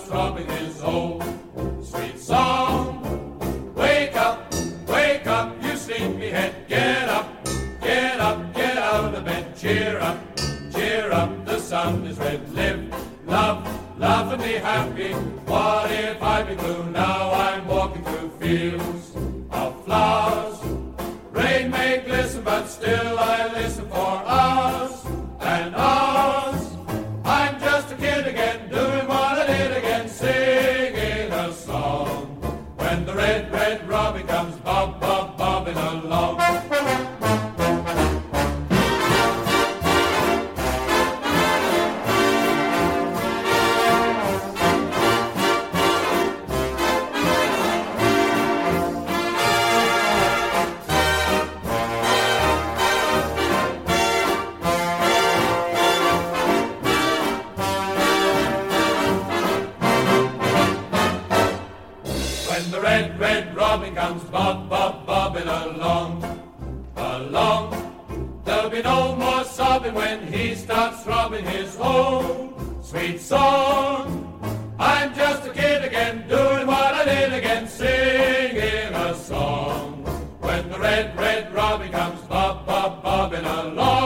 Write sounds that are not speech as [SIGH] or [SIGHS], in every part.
Throbbing his old sweet song. Wake up, wake up, you sleepyhead, get up, get up, get out of bed, cheer up, cheer up, the sun is red, live, love, love and be happy. What if I be blue? Now I'm walking through fields of flowers. Rain may glisten, but still I listen for when he starts throbbing his old sweet song. I'm just a kid again, doing what I did again, singing a song. When the red, red robin comes bob, bob, bobbing along.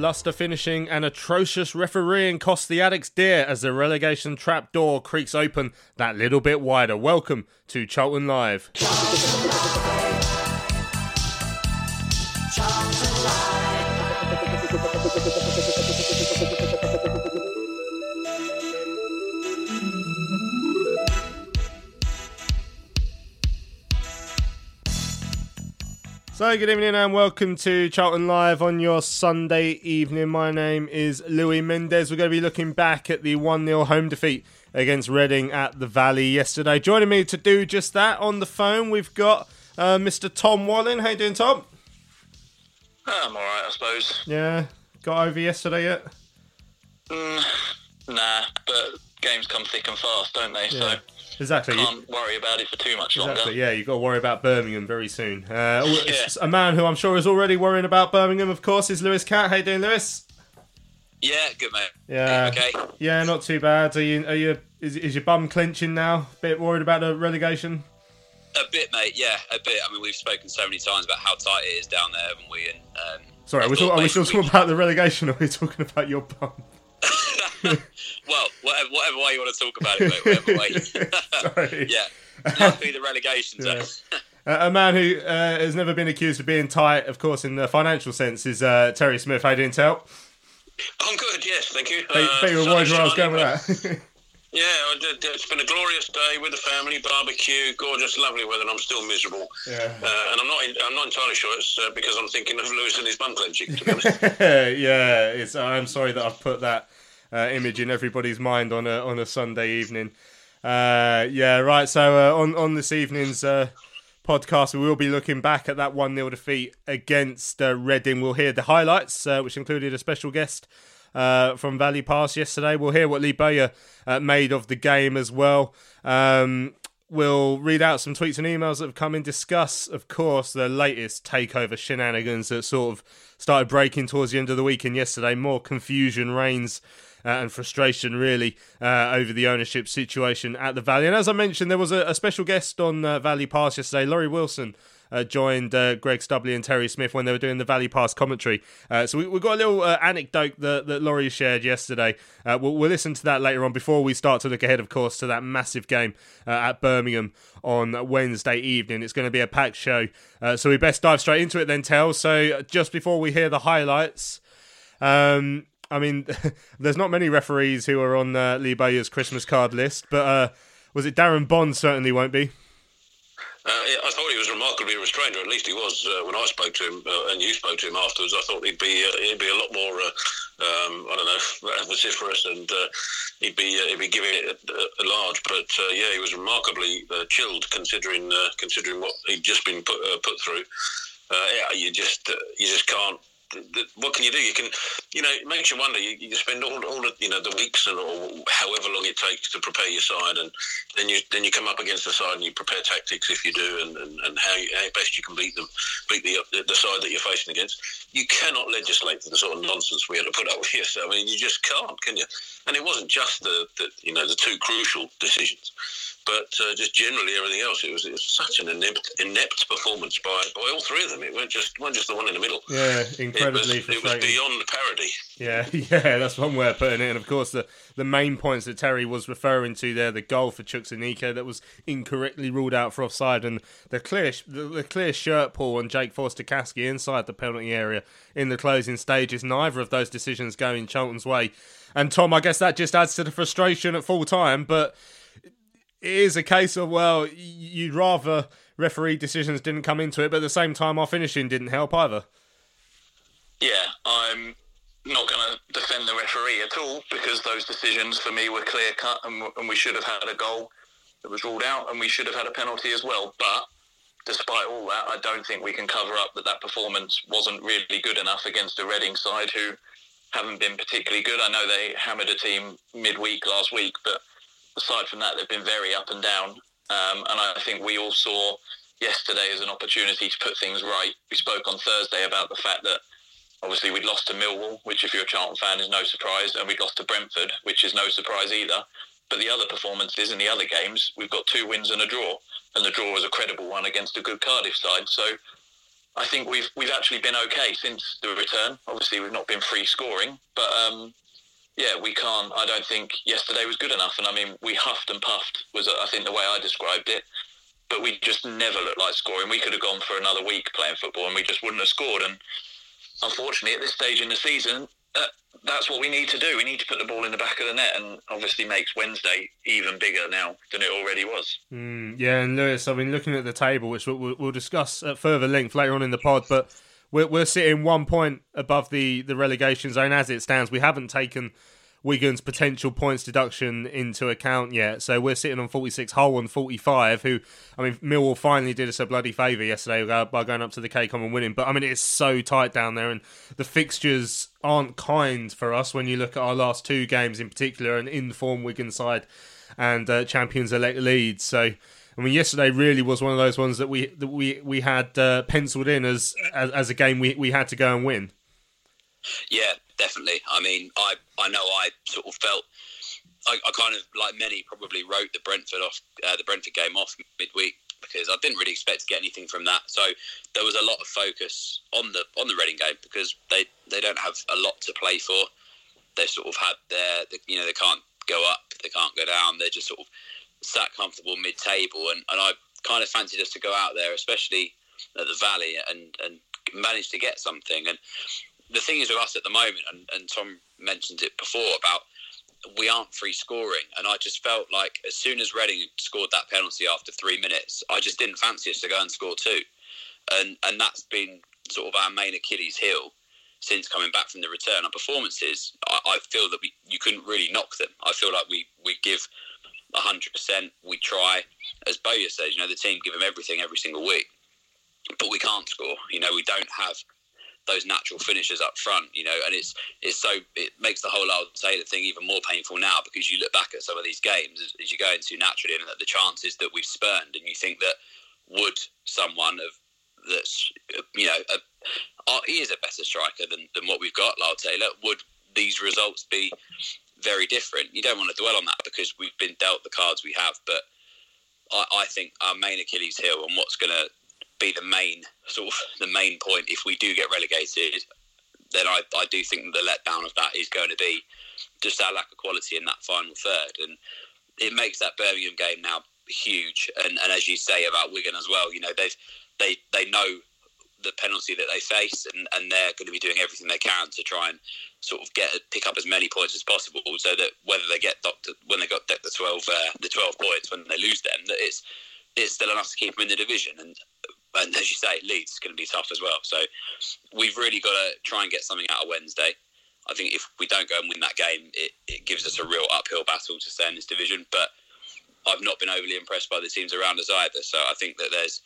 Lackluster finishing and atrocious refereeing cost the Addicts dear as the relegation trap door creaks open that little bit wider. Welcome to Charlton Live. So, good evening and welcome to Charlton Live on your Sunday evening. My name is Louis Mendez. We're going to be looking back at the 1 0 home defeat against Reading at the Valley yesterday. Joining me to do just that on the phone, we've got uh, Mr. Tom Wallen. How you doing, Tom? I'm alright, I suppose. Yeah, got over yesterday yet? Mm, nah, but games come thick and fast, don't they? Yeah. Exactly. Can't worry about it for too much longer. Exactly. Yeah, you've got to worry about Birmingham very soon. Uh, it's A man who I'm sure is already worrying about Birmingham, of course, is Lewis Cat. How you doing, Lewis? Yeah, good mate. Yeah. Okay. Yeah, not too bad. Are you? Are you? Is, is your bum clenching now? A Bit worried about the relegation? A bit, mate. Yeah, a bit. I mean, we've spoken so many times about how tight it is down there, haven't we? And um, Sorry, are we, talk, are we still talking about the relegation, or are we talking about your bum? [LAUGHS] well, whatever, whatever way you want to talk about it, mate. Whatever way. [LAUGHS] [LAUGHS] Sorry. yeah. Luckily, the relegation's Yeah. Uh, a man who uh, has never been accused of being tight, of course, in the financial sense, is uh, Terry Smith. How you doing, Tell? I'm good. Yes, thank you. Bet bet you were Uh, worried where I was going with that. Yeah, it's been a glorious day with the family, barbecue, gorgeous, lovely weather, and I'm still miserable. Yeah. Uh, and I'm not, I'm not entirely sure it's uh, because I'm thinking of Lewis and his bum clenching. To be honest. yeah, it's. I'm sorry that I've put that uh, image in everybody's mind on a on a Sunday evening. Uh, yeah, right. So uh, on on this evening's uh, podcast, we will be looking back at that one 0 defeat against uh, Reading. We'll hear the highlights, uh, which included a special guest. From Valley Pass yesterday. We'll hear what Lee Bowyer uh, made of the game as well. Um, we'll read out some tweets and emails that have come in. Discuss, of course, the latest takeover shenanigans that sort of started breaking towards the end of the week and yesterday. More confusion reigns uh, and frustration really uh, over the ownership situation at the Valley. And as I mentioned, there was a, a special guest on uh, Valley Pass yesterday, Laurie Wilson uh, joined uh, Greg Stubley and Terry Smith when they were doing the Valley Pass commentary. Uh, so we, we got a little uh, anecdote that, that Laurie shared yesterday. Uh, we'll, we'll, listen to that later on before we start to look ahead, of course, to that massive game uh, at Birmingham on Wednesday evening. It's going to be a packed show. so we best dive straight into it then, Tell. So just before we hear the highlights, um, I mean, [LAUGHS] there's not many referees who are on uh, Lee Bowyer's Christmas card list, but was it Darren Bond? Certainly won't be. Uh, I thought he was remarkably restrained, or at least he was uh, when I spoke to him, uh, and you spoke to him afterwards. I thought he'd be uh, he'd be a lot more, uh, um, I don't know, [LAUGHS] vociferous, and uh, he'd be he'd be giving it a, a large. But yeah, he was remarkably chilled considering considering what he'd just been put put through. yeah, you just you just can't what can you do? You can, you know, it makes you wonder. You, you spend all, all the, you know, the weeks and or however long it takes to prepare your side, and then you then you come up against the side and you prepare tactics if you do, and, and, and how, you, how best you can beat them, beat the the side that you're facing against. You cannot legislate for the sort of nonsense we had to put up with yesterday. I mean, you just can't, can you? And it wasn't just the, the you know the two crucial decisions but uh, just generally everything else, it was, it was such an inept, inept performance by, by all three of them. It weren't just weren't just the one in the middle. Yeah, incredibly it was, it was beyond parody. Yeah, [LAUGHS] yeah, that's one way of putting it. And of course, the, the main points that Terry was referring to there, the goal for Chukwuemeka that was incorrectly ruled out for offside, and the clear the, the clear shirt pull on Jake Forster-Caskey inside the penalty area in the closing stages. Neither of those decisions going Charlton's way. And Tom, I guess that just adds to the frustration at full time, but is a case of well, you'd rather referee decisions didn't come into it, but at the same time, our finishing didn't help either. Yeah, I'm not going to defend the referee at all because those decisions for me were clear cut, and, and we should have had a goal that was ruled out, and we should have had a penalty as well. But despite all that, I don't think we can cover up that that performance wasn't really good enough against a Reading side who haven't been particularly good. I know they hammered a team midweek last week, but aside from that, they've been very up and down. Um, and I think we all saw yesterday as an opportunity to put things right. We spoke on Thursday about the fact that obviously we'd lost to Millwall, which if you're a Charlton fan is no surprise, and we'd lost to Brentford, which is no surprise either. But the other performances in the other games, we've got two wins and a draw, and the draw was a credible one against a good Cardiff side. So I think we've we've actually been okay since the return. Obviously, we've not been free scoring, but um, yeah, we can't. I don't think yesterday was good enough. And I mean, we huffed and puffed was I think the way I described it. But we just never looked like scoring. We could have gone for another week playing football, and we just wouldn't have scored. And unfortunately, at this stage in the season, uh, that's what we need to do. We need to put the ball in the back of the net, and obviously makes Wednesday even bigger now than it already was. Mm, yeah, and Lewis, I mean, looking at the table, which we'll, we'll discuss at further length later on in the pod, but we're, we're sitting one point above the, the relegation zone as it stands. We haven't taken Wigan's potential points deduction into account yet. So we're sitting on 46, Hull on 45, who, I mean, Millwall finally did us a bloody favour yesterday by going up to the KCOM and winning. But I mean, it's so tight down there, and the fixtures aren't kind for us when you look at our last two games in particular, an in form Wigan side and uh, champions elect Leeds. So. I mean, yesterday really was one of those ones that we that we we had uh, penciled in as, as, as a game we we had to go and win. Yeah, definitely. I mean, I I know I sort of felt. I, I kind of, like many, probably wrote the Brentford off, uh, the Brentford game off midweek because I didn't really expect to get anything from that. So there was a lot of focus on the on the Reading game because they they don't have a lot to play for. They've sort of had their, you know, they can't go up, they can't go down. They're just sort of sat comfortable mid-table, and, and I kind of fancied us to go out there, especially at the Valley, and and manage to get something. And the thing is with us at the moment, and, and Tom mentioned it before about we aren't free scoring, and I just felt like as soon as Reading scored that penalty after three minutes, I just didn't fancy us to go and score two, and and that's been sort of our main Achilles heel since coming back from the return. Our performances, I, I feel that we you couldn't really knock them. I feel like we we give hundred percent. We try, as Bowyer says, you know, the team give them everything every single week, but we can't score. You know, we don't have those natural finishers up front, you know, and it's it's so it makes the whole I'll thing even more painful now because you look back at some of these games as, as you go into naturally and the chances that we've spurned, and you think that would someone of that's you know a, he is a better striker than, than what we've got, Lyle Taylor. Would these results be very different. You don't want to dwell on that because we've been dealt the cards we have. But I, I think our main Achilles heel and what's going to be the main sort of the main point if we do get relegated, then I, I do think the letdown of that is going to be just our lack of quality in that final third, and it makes that Birmingham game now huge. And, and as you say about Wigan as well, you know they've they they know the penalty that they face, and, and they're going to be doing everything they can to try and sort of get pick up as many points as possible, so that whether they get doctor when they got the twelve uh, the twelve points when they lose them, that it's it's still enough to keep them in the division. And and as you say, Leeds is going to be tough as well. So we've really got to try and get something out of Wednesday. I think if we don't go and win that game, it, it gives us a real uphill battle to stay in this division. But I've not been overly impressed by the teams around us either. So I think that there's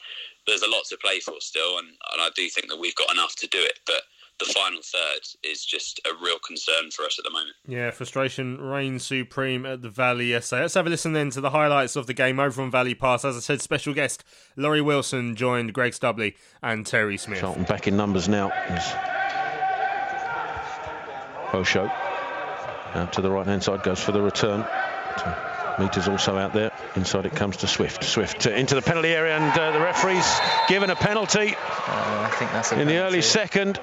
there's a lot to play for still, and, and I do think that we've got enough to do it. But the final third is just a real concern for us at the moment. Yeah, frustration reigns supreme at the Valley yesterday. Let's have a listen then to the highlights of the game over on Valley Pass. As I said, special guest Laurie Wilson joined Greg Stubley and Terry Smith. Charlton back in numbers now. Osho out to the right hand side goes for the return. Meters also out there. Inside it comes to Swift. Swift into the penalty area, and uh, the referee's given a penalty. Uh, I think that's in penalty. the early second.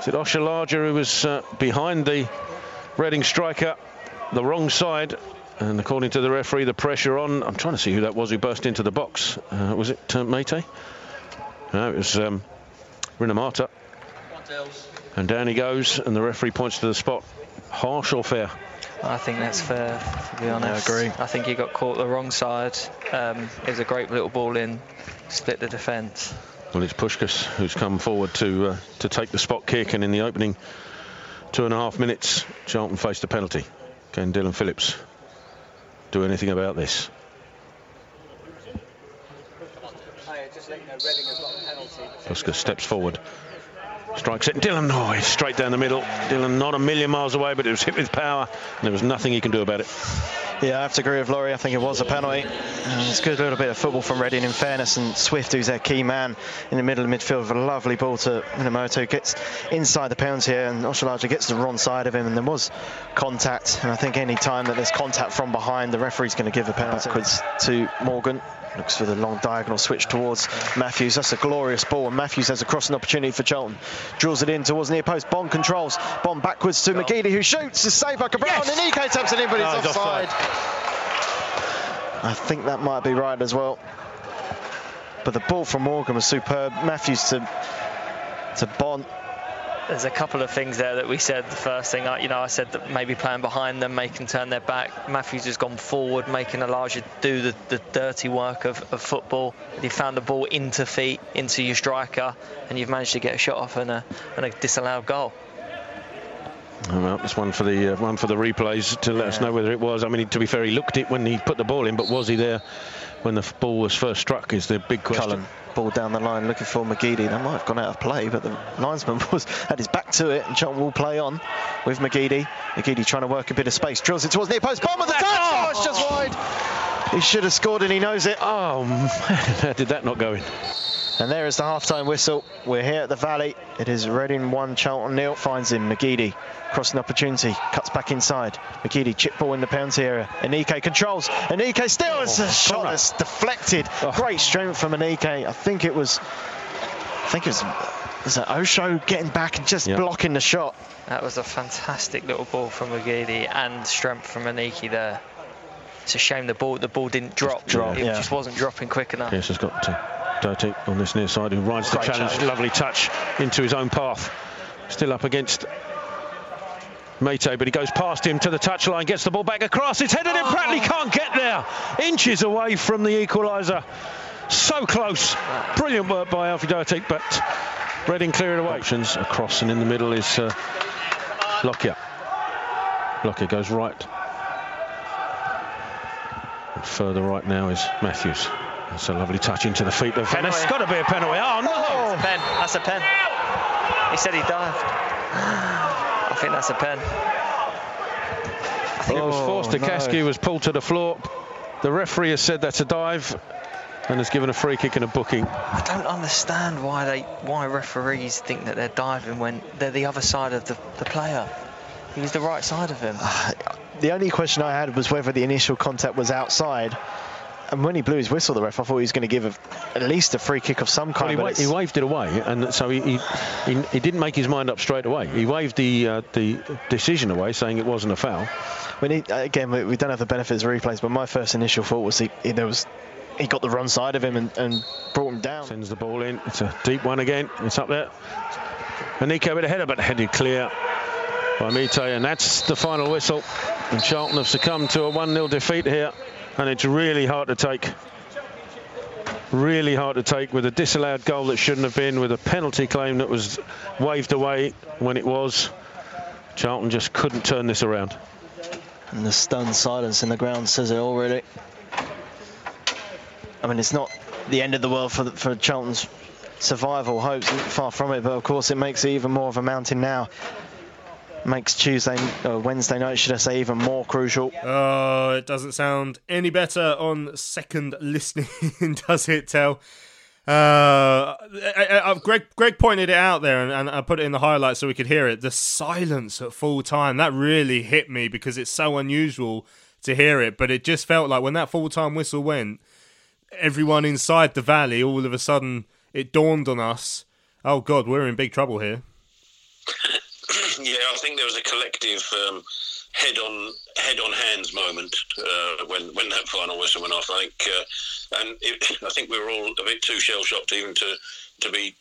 Is it Oshilaja who was uh, behind the Reading striker, the wrong side? And according to the referee, the pressure on. I'm trying to see who that was who burst into the box. Uh, was it uh, Meite? No, it was um, Rinomhota. And down he goes, and the referee points to the spot. Harsh or fair? I think that's fair, to be honest. I agree. I think he got caught the wrong side. Um, it was a great little ball in, split the defence. Well, it's Puscas who's come forward to uh, to take the spot kick, and in the opening two and a half minutes, Charlton faced a penalty. Can Dillon Phillips do anything about this? Puscas steps forward, strikes it. Dillon, oh, it's straight down the middle. Dillon not a million miles away, but it was hit with power, and there was nothing he can do about it. Yeah, I have to agree with Laurie. I think it was a penalty. Uh, it's a good little bit of football from Reading, in fairness. And Swift, who's their key man in the middle of midfield, with a lovely ball to Rinomhota, gets inside the penalty here, and Oshilaja gets the wrong side of him, and there was contact. And I think any time that there's contact from behind, the referee's going to give a penalty backwards to Morgan. Looks for the long diagonal switch towards Matthews. That's a glorious ball, and Matthews has a crossing opportunity for Charlton. Drills it in towards near post. Bonne controls. Bonne backwards to McGeady, who shoots. Is saved by Cabral. Yes! And Aneke taps it in, but it's Oh, he's offside. I think that might be right as well. But the ball from Morgan was superb. Matthews to to Bond. There's a couple of things there that we said. The first thing, I- you know, I said that maybe playing behind them, making turn their back. Matthews has gone forward, making Elijah do the, the dirty work of, of football. You found the ball into feet, into your striker, and you've managed to get a shot off and a, and a disallowed goal. Well, it's one for the uh, one for the replays to let us know whether it was. I mean, to be fair, he looked it when he put the ball in, but was he there when the ball was first struck? Is the big question. Cullen ball down the line looking for McGeady. That might have gone out of play, but the linesman [LAUGHS] was had his back to it, and John will play on with McGeady. McGeady trying to work a bit of space, drills it towards near post. Bonne with the touch. Oh, it's just wide. He should have scored, and he knows it. Oh [LAUGHS] man, did that not go in? And there is the half-time whistle. We're here at the Valley. It is Reading 1, Charlton nil. Finds him, McGeady. Crossing opportunity, cuts back inside. McGeady, chip ball in the penalty area. Aneke controls. Aneke still has a shot Conrad. that's deflected. Great strength from Aneke. I think it was, I think it was, was it Osho getting back and just Yeah. blocking the shot. That was a fantastic little ball from McGeady and strength from Aneke there. It's a shame the ball the ball didn't drop. drop, it yeah. just wasn't dropping quick enough. Yes, has got uh, Doughty on this near side who rides the challenge. Lovely touch into his own path. Still up against Meite, but he goes past him to the touchline, gets the ball back across. It's headed in. Pratley can't get there. Inches away from the equaliser. So close. Brilliant work by Alfie Doughty, but Reading clear it away. Options across and in the middle is uh, Lockyer. Lockyer goes right. And further right now is Matthews. That's a lovely touch into the feet of Venice. Penalty. Got to be a penalty. Oh no! It's a pen. That's a pen. He said he dived. I think that's a pen. I think it was oh, forced. Oh, no. Was pulled to the floor. The referee has said that's a dive and has given a free kick and a booking. I don't understand why they why referees think that they're diving when they're the other side of the, the player. He was the right side of him. [SIGHS] The only question I had was whether the initial contact was outside. And when he blew his whistle, the ref, I thought he was going to give a, at least a free kick of some kind. Well, he, wa- he, waved it away, and so he, he, he, he didn't make his mind up straight away. He waved the uh, the decision away, saying it wasn't a foul. When he, again, we, we, don't have the benefits of replays, but my first initial thought was he, there was he got the wrong side of him and, and, brought him down. Sends the ball in. It's a deep one again. It's up there. Aneke with a header, but headed clear by Meite, and that's the final whistle. And Charlton have succumbed to a 1-0 defeat here and it's really hard to take. Really hard to take with a disallowed goal that shouldn't have been, with a penalty claim that was waved away when it was. Charlton just couldn't turn this around. And the stunned silence in the ground says it already. I mean, it's not the end of the world for, the, for Charlton's survival hopes, far from it, but of course it makes it even more of a mountain now makes Tuesday, uh, Wednesday night, should I say, even more crucial. Oh, it doesn't sound any better on second listening, [LAUGHS] does it, Tell? Uh, I, I, Greg Greg pointed it out there, and, and, I put it in the highlights so we could hear it. The silence at full time that really hit me because it's so unusual to hear it. But it just felt like when that full time whistle went, everyone inside the valley all of a sudden it dawned on us. Oh God, we're in big trouble here. [CLEARS THROAT] Yeah, I think there was a collective um, head on head on hands moment uh, when when that final whistle went off. I think, uh, and it, [LAUGHS] I think we were all a bit too shell shocked even to to be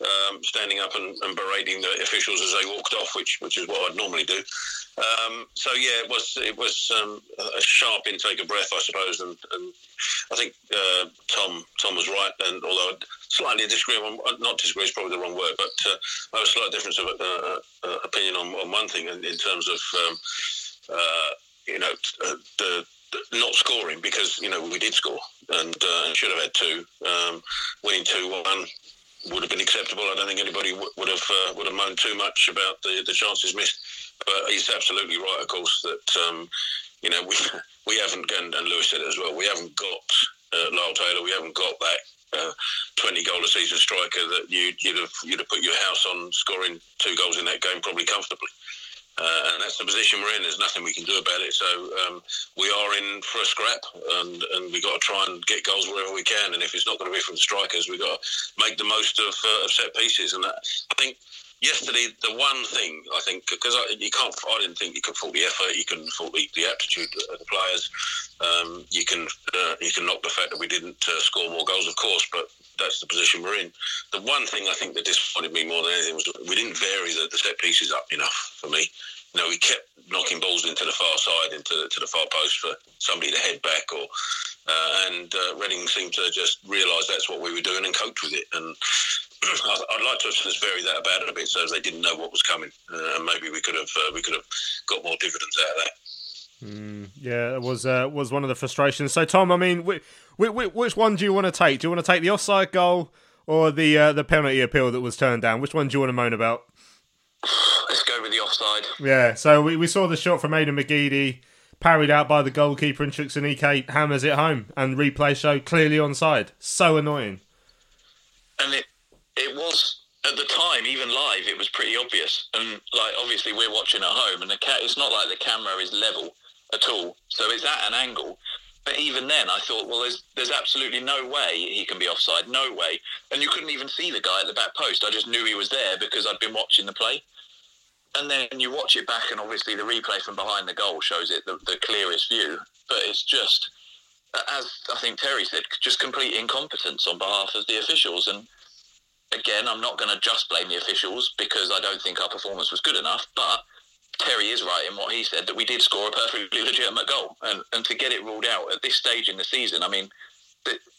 um, standing up and, and, berating the officials as they walked off, which which is what I'd normally do. Um, so yeah, it was it was um, a sharp intake of breath, I suppose, and, and I think uh, Tom Tom was right. And although slightly disagree on not disagree is probably the wrong word, but uh, I have a slight difference of uh, uh, opinion on, on one thing in, in terms of um, uh, you know the not scoring because you know we did score and uh, should have had two. Um, winning two one would have been acceptable. I don't think anybody would have uh, would have moaned too much about the, the chances missed. But he's absolutely right, of course, that um, you know we [LAUGHS] we haven't and, and Lewis said it as well. We haven't got uh, Lyle Taylor. We haven't got that uh, 20 goal a season striker that you, would have you'd have put your house on scoring two goals in that game probably comfortably. Uh, and that's the position we're in. There's nothing we can do about it. So um, we are in for a scrap, and, and we've got to try and get goals wherever we can. And if it's not going to be from strikers, we've got to make the most of, uh, of set pieces. And that, I think yesterday, the one thing I think because you can't, I didn't think you could fault the effort, you can fault the, the aptitude of the players, um, you can uh, you can knock the fact that we didn't uh, score more goals, of course, but that's the position we're in. The one thing I think that disappointed me more than anything was we didn't vary the, the set pieces up enough for me. You know, we kept knocking balls into the far side, into to the far post for somebody to head back, or uh, and uh, Reading seemed to just realise that's what we were doing and cope with it. And I'd like to have just varied that about it a bit, so they didn't know what was coming, uh, maybe we could have uh, we could have got more dividends out of that. Mm, yeah, it was uh, was one of the frustrations. So, Tom, I mean, which, which one do you want to take? Do you want to take the offside goal or the uh, the penalty appeal that was turned down? Which one do you want to moan about? Let's go with the offside. Yeah, so we, we saw the shot from Aiden McGeady parried out by the goalkeeper and Chukwuemeka hammers it home and replay show clearly onside. So annoying. And it it was at the time, even live, it was pretty obvious. And like obviously we're watching at home, and the cat. It's not like the camera is level at all, so it's at an angle. But even then, I thought, well, there's there's absolutely no way he can be offside, no way. And you couldn't even see the guy at the back post. I just knew he was there because I'd been watching the play. And then you watch it back, and obviously the replay from behind the goal shows it the, the clearest view. But it's just, as I think Terry said, just complete incompetence on behalf of the officials. And again, I'm not going to just blame the officials because I don't think our performance was good enough. But Terry is right in what he said that we did score a perfectly legitimate goal, and and to get it ruled out at this stage in the season, I mean,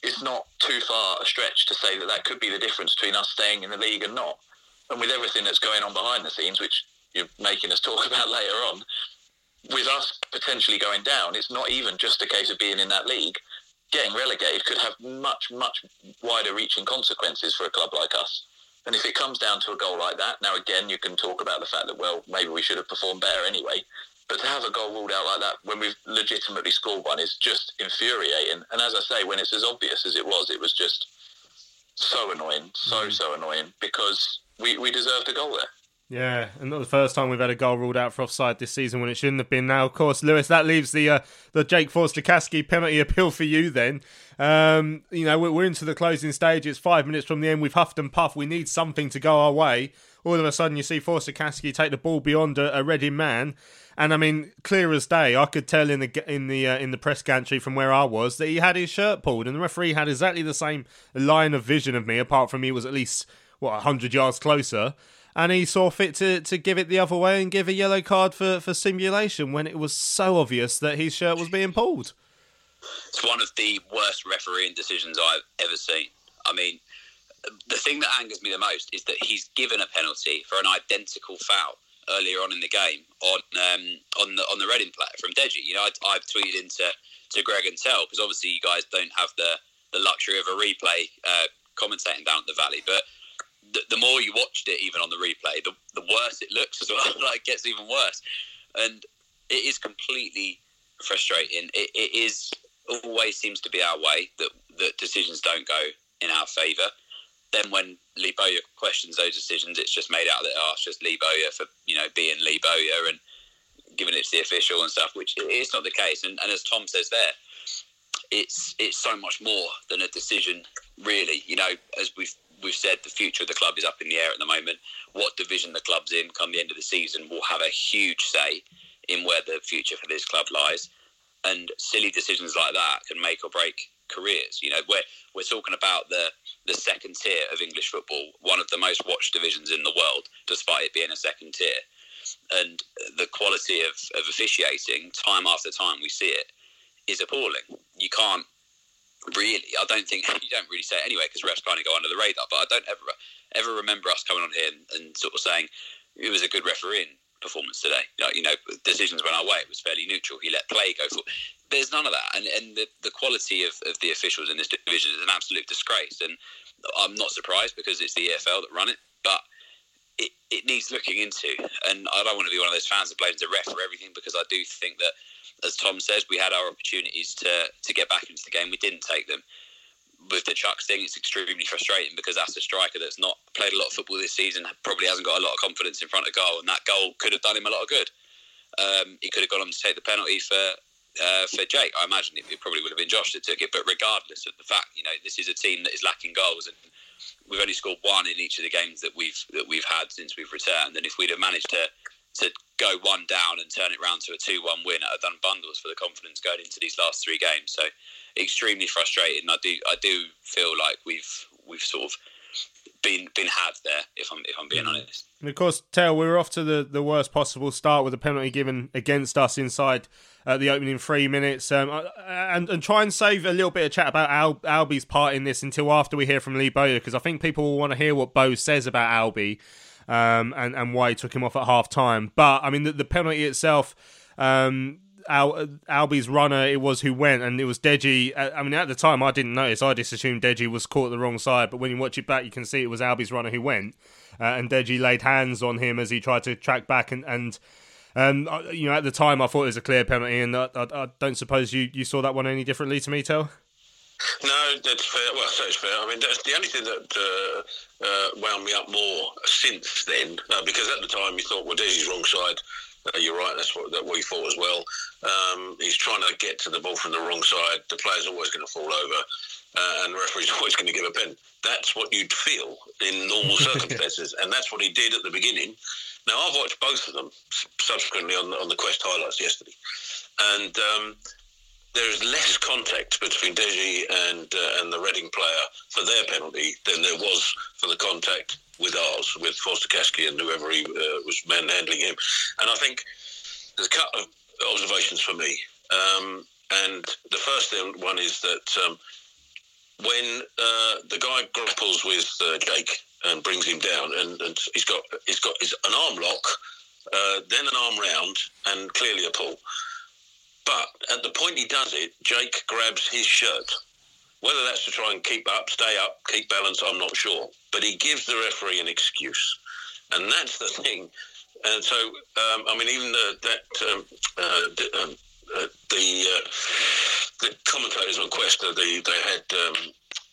it's not too far a stretch to say that that could be the difference between us staying in the league and not. And with everything that's going on behind the scenes, which you're making us talk [LAUGHS] about later on, with us potentially going down, it's not even just a case of being in that league getting relegated could have much, much wider reaching consequences for a club like us. And if it comes down to a goal like that, now again, you can talk about the fact that, well, maybe we should have performed better anyway. But to have a goal ruled out like that when we've legitimately scored one is just infuriating. And as I say, when it's as obvious as it was, it was just so annoying, so, mm. so annoying because we, we deserved a goal there. Yeah, and not the first time we've had a goal ruled out for offside this season when it shouldn't have been. Now, of course, Lewis, that leaves the uh, the Jake Forster-Caskey penalty appeal for you. Then, um, you know, we're, we're into the closing stage. It's five minutes from the end. We've huffed and puffed. We need something to go our way. All of a sudden, you see Forster-Caskey take the ball beyond a, a Reading man, and I mean, clear as day. I could tell in the in the uh, in the press gantry from where I was that he had his shirt pulled, and the referee had exactly the same line of vision of me. Apart from he was at least what hundred yards closer and he saw fit to, to give it the other way and give a yellow card for, for simulation when it was so obvious that his shirt was being pulled. It's one of the worst refereeing decisions I've ever seen. I mean, the thing that angers me the most is that he's given a penalty for an identical foul earlier on in the game on um, on the on the Reading player from Deji. You know, I, have tweeted into to Greg and Tell because obviously you guys don't have the the luxury of a replay uh, commentating down at the Valley, but the, the, more you watched it, even on the replay, the, the worse it looks as well. [LAUGHS] like it gets even worse, and it is completely frustrating. It, it is always seems to be our way that that decisions don't go in our favour. Then when Bowyer questions those decisions, it's just made out that oh, it's just Bowyer for you know being Bowyer and giving it to the official and stuff, which is not the case. And, and as Tom says there, it's it's so much more than a decision, really. You know, as we've we've said the future of the club is up in the air at the moment. What division the club's in come the end of the season will have a huge say in where the future for this club lies. And silly decisions like that can make or break careers. You know, we're we're talking about the the second tier of English football, one of the most watched divisions in the world, despite it being a second tier. And the quality of, of officiating, time after time, we see it, is appalling. You can't really. I don't think you don't really say it anyway because refs kind of go under the radar. But I don't ever ever remember us coming on here and, and sort of saying it was a good refereeing performance today. You know, decisions went our way. It was fairly neutral. He let play go for. There's none of that, and and the, the quality of, of the officials in this division is an absolute disgrace. And I'm not surprised because it's the EFL that run it, but. It, it needs looking into, and I don't want to be one of those fans that blames the ref for everything because I do think that as Tom says, we had our opportunities to to get back into the game. We didn't take them. With the Chuks thing, it's extremely frustrating because that's a striker that's not played a lot of football this season, probably hasn't got a lot of confidence in front of goal, and that goal could have done him a lot of good. Um, he could have gone on to take the penalty for uh, for Jake. I imagine it, it, probably would have been Josh that took it, but regardless of the fact, you know, this is a team that is lacking goals, and we've only scored one in each of the games that we've that we've had since we've returned. And if we'd have managed to to go one down and turn it round to a 2 1 win have done bundles for the confidence going into these last three games. So extremely frustrating. I do I do feel like we've we've sort of been been had there if I'm if I'm being mm. honest. And of course, Tail, we were off to the, the worst possible start with a penalty given against us inside uh, the opening three minutes. Um, and and try and save a little bit of chat about Al, Albie's part in this until after we hear from Lee Bowyer because I think people will want to hear what Bo says about Albie um, and and why he took him off at half time. But I mean, the, the penalty itself. Um, Al, Albie's runner, it was who went, and it was Deji. Uh, I mean, at the time, I didn't notice. I just assumed Deji was caught the wrong side. But when you watch it back, you can see it was Albie's runner who went, uh, and Deji laid hands on him as he tried to track back. And, and um, you know, at the time, I thought it was a clear penalty, and I, I, I don't suppose you, you saw that one any differently to me, Tell. No, that's fair. Well, that's fair. I mean, that's the only thing that uh, uh, wound me up more since then, uh, because at the time you thought, well, Deji's wrong side. Uh, you're right. That's what that we thought as well. Um, he's trying to get to the ball from the wrong side. The player's always going to fall over, uh, and the referee's [LAUGHS] always going to give a pen. That's what you'd feel in normal [LAUGHS] circumstances, and that's what he did at the beginning. Now I've watched both of them subsequently on on the Quest highlights yesterday, and. Um, there is less contact between Deji and uh, and the Reading player for their penalty than there was for the contact with ours, with Forster-Caskey and whoever he uh, was manhandling him. And I think there's a couple of observations for me. Um, and the first one is that um, when uh, the guy grapples with uh, Jake and brings him down, and, and he's got he's got his, an arm lock, uh, then an arm round, and clearly a pull. But at the point he does it, Jake grabs his shirt. Whether that's to try and keep up, stay up, keep balance, I'm not sure. But he gives the referee an excuse. And that's the thing. And so, um, I mean, even the, that um, uh, the, um, uh, the, uh, the, commentators on Quest, they, they had um,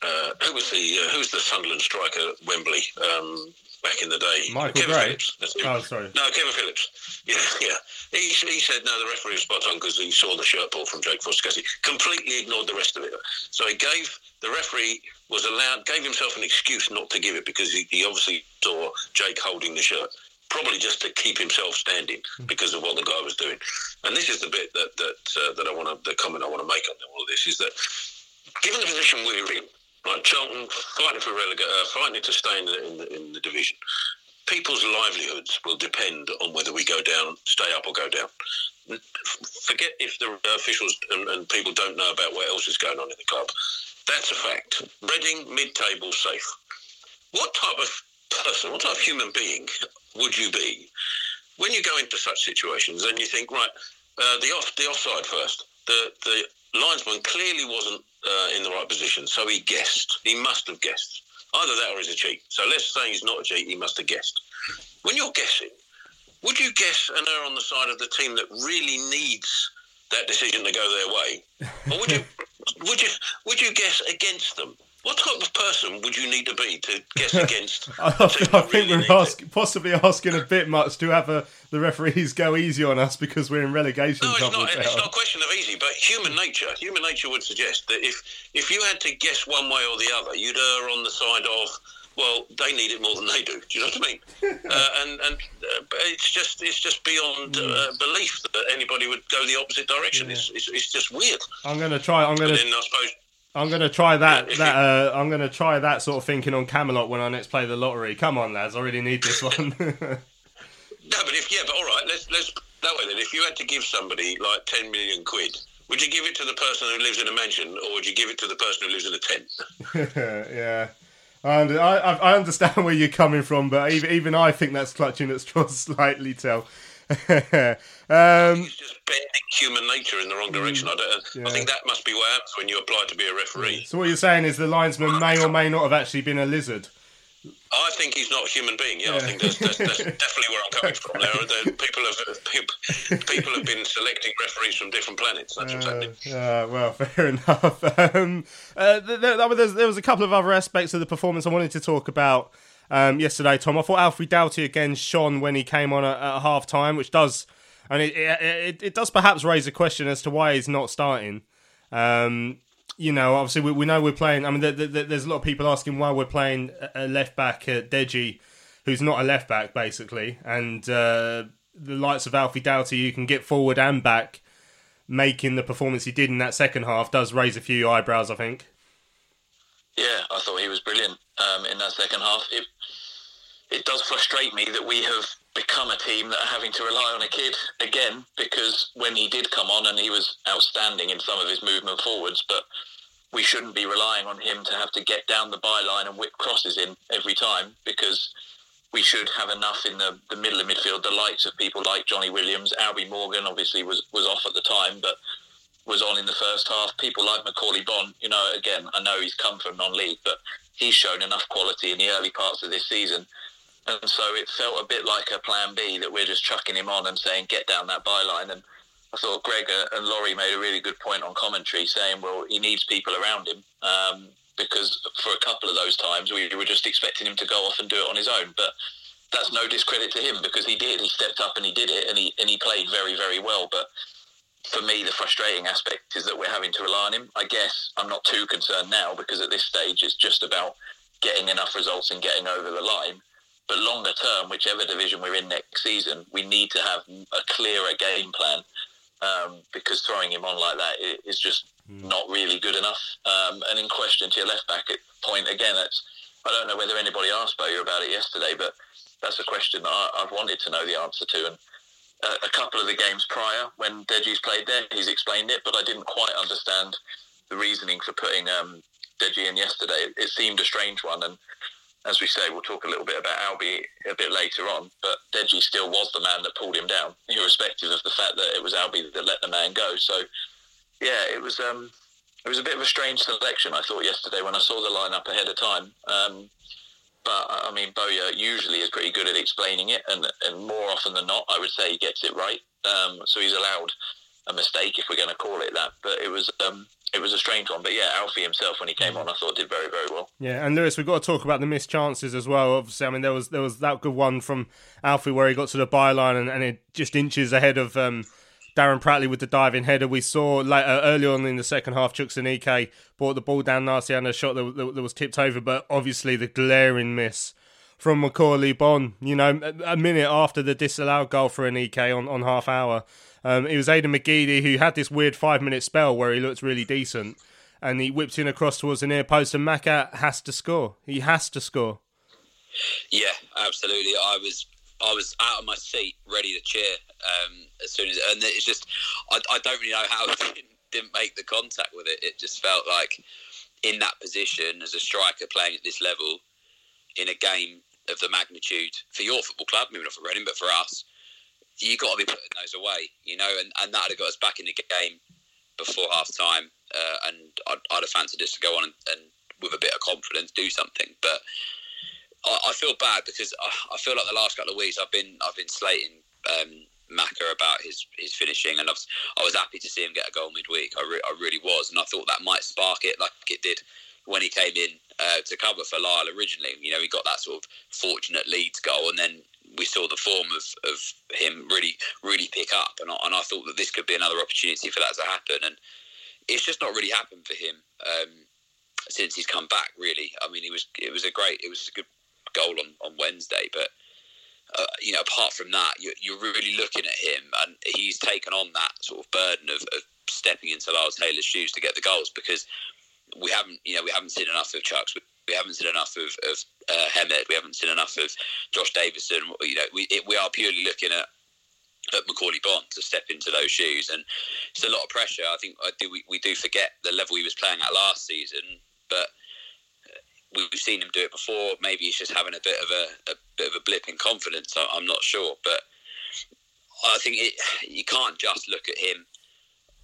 uh, who was the uh, who was the Sunderland striker at Wembley? Um, back in the day. Michael Kevin Gray? Phillips. Oh, sorry. No, Kevin Phillips. [LAUGHS] Yeah, yeah. He, he said no, the referee was spot on because he saw the shirt pull from Jake Forster-Caskey. Completely ignored the rest of it. So he gave the referee was allowed gave himself an excuse not to give it because he, he obviously saw Jake holding the shirt. Probably just to keep himself standing because of what the guy was doing. And this is the bit that that uh, that I want to the comment I want to make on all of this is that given the position we're in, like Charlton fighting for relegate, uh, fighting to stay in the, in the in the division, people's livelihoods will depend on whether we go down, stay up, or go down. Forget if the officials and, and people don't know about what else is going on in the club. That's a fact. Reading mid-table safe. What type of person, what type of human being would you be when you go into such situations and you think, right, uh, the off the offside first. The the linesman clearly wasn't uh, in the right position, so he guessed. He must have guessed. Either that or he's a cheat. So let's say he's not a cheat. He must have guessed. When you're guessing, would you guess an error on the side of the team that really needs that decision to go their way, or would you [LAUGHS] would you would you guess against them? What type of person would you need to be to guess [LAUGHS] against? I, I think really we're ask, possibly asking a bit much to have a, the referees go easy on us because we're in relegation No, it's not. It's not a question of easy, but human nature. Human nature would suggest that if if you had to guess one way or the other, you'd err on the side of well, they need it more than they do. Do you know what I mean? [LAUGHS] uh, and and uh, it's just it's just beyond uh, belief that anybody would go the opposite direction. It's, it's it's just weird. I'm going to try. I'm going to. I suppose I'm going to try that. That uh, I'm to try that sort of thinking on Camelot when I next play the lottery. Come on, lads! I really need this one. [LAUGHS] no, but if yeah, but all right, let's let's that way then. If you had to give somebody like ten million quid. Would you give it to the person who lives in a mansion, or would you give it to the person who lives in a tent? [LAUGHS] [LAUGHS] yeah. I I understand where you're coming from, but even, even I think that's clutching at straws slightly, Tell. Um, It's just bending human nature in the wrong direction. I, don't, yeah. I think that must be what happens when you apply to be a referee. so what you're saying is the linesman may or may not have actually been a lizard. I think he's not a human being. Yeah, I think that's, that's, that's [LAUGHS] definitely where I'm coming from. There, there people have people, people have been selecting referees from different planets. That's what's happening. Uh, well, [LAUGHS] fair enough. Um, uh, th- th- there, was- there was a couple of other aspects of the performance I wanted to talk about um, yesterday, Tom. I thought Alfie Doughty again shone when he came on at, at half time, which does, and it, it, it, does perhaps raise a question as to why he's not starting. Um, you know, obviously we, we know we're playing. I mean, th th there's a lot of people asking why we're playing a- left back, uh, Deji, who's not a left back basically, and uh, the likes of Alfie Doughty, you can get forward and back making the performance he did in that second half does raise a few eyebrows, I think. Yeah, I thought he was brilliant um, in that second half. It it does frustrate me that we have become a team that are having to rely on a kid again because when he did come on and he was outstanding in some of his movement forwards, but we shouldn't be relying on him to have to get down the byline and whip crosses in every time because we should have enough in the, the middle of midfield, the likes of people like Jonny Williams, Albie Morgan obviously was, was off at the time, but was on in the first half. People like Macauley Bonne, you know, again, I know he's come from non-league, but he's shown enough quality in the early parts of this season. And so it felt a bit like a plan B that we're just chucking him on and saying, get down that byline. And I thought Greg and Laurie made a really good point on commentary saying, well, he needs people around him. Um, because for a couple of those times we were just expecting him to go off and do it on his own. But that's no discredit to him because he did. He stepped up and he did it and he, and he played very, very well. But for me, the frustrating aspect is that we're having to rely on him. I guess I'm not too concerned now because at this stage it's just about getting enough results and getting over the line. But longer term, whichever division we're in next season, we need to have a clearer game plan um, because throwing him on like that is just not really good enough. Um, and in question to your left back point again, that's I don't know whether anybody asked Bowyer about it yesterday, but that's a question that I, I've wanted to know the answer to. And uh, a couple of the games prior, when Deji's played there, he's explained it, but I didn't quite understand the reasoning for putting um, Deji in yesterday. It, it seemed a strange one, and as we say, we'll talk a little bit about Albie a bit later on. But Deji still was the man that pulled him down, irrespective of the fact that it was Albie that let the man go. So, yeah, it was um, it was a bit of a strange selection. I thought yesterday when I saw the lineup ahead of time. Um, but I mean, Bowyer usually is pretty good at explaining it, and and more often than not, I would say he gets it right. Um, so he's allowed a mistake if we're going to call it that. But it was um, it was a strange one. But yeah, Alfie himself when he came on, I thought did very very well. Yeah, and Lewis, we've got to talk about the missed chances as well. Obviously, I mean there was there was that good one from Alfie where he got to the byline and, and it just inches ahead of. Um, Darren Pratley with the diving header. We saw later uh, early on in the second half, Chuks Aneke brought the ball down nasty and a shot that, that, that, was tipped over, but obviously the glaring miss from Macauley Bonne. You know, a minute after the disallowed goal for Aneke on, on half hour, um, it was Aiden McGeady who had this weird five minute spell where he looked really decent, and he whipped in across towards the near post, and Maka has to score. He has to score. Yeah, absolutely. I was I was out of my seat, ready to cheer um, as soon as, and it's just I, I don't really know how [LAUGHS] didn't, didn't make the contact with it. It just felt like in that position as a striker playing at this level in a game of the magnitude for your football club, maybe not for Reading, but for us, you got to be putting those away, you know, and, and that would have got us back in the game before half time. Uh, and I'd, I'd, have fancied us to go on and, and, with a bit of confidence do something. But I, I feel bad because I, I, feel like the last couple of weeks I've been I've been slating um, Maka about his his finishing, and I was, I was happy to see him get a goal midweek. I, re, I really was, and I thought that might spark it like it did when he came in uh, to cover for Lyle originally. You know, he got that sort of fortunate Leeds goal, and then we saw the form of, of him really really pick up, and I, and I thought that this could be another opportunity for that to happen, and it's just not really happened for him um, since he's come back. Really, I mean, it was it was a great, it was a good goal on, on Wednesday, but. Uh, you know, apart from that, you're, you're, really looking at him, and he's taken on that sort of burden of, of stepping into Lyle Taylor's shoes to get the goals because we haven't, you know, we haven't seen enough of Chuks we haven't seen enough of, of uh, Hemed. We haven't seen enough of Josh Davison. You know, we it, we are purely looking at at Macauley Bonne to step into those shoes, and it's a lot of pressure. I think I do, we, we do forget the level he was playing at last season, but uh, we've seen him do it before. Maybe he's just having a bit of a, a bit of a blip in confidence. I'm not sure, but I think it, you can't just look at him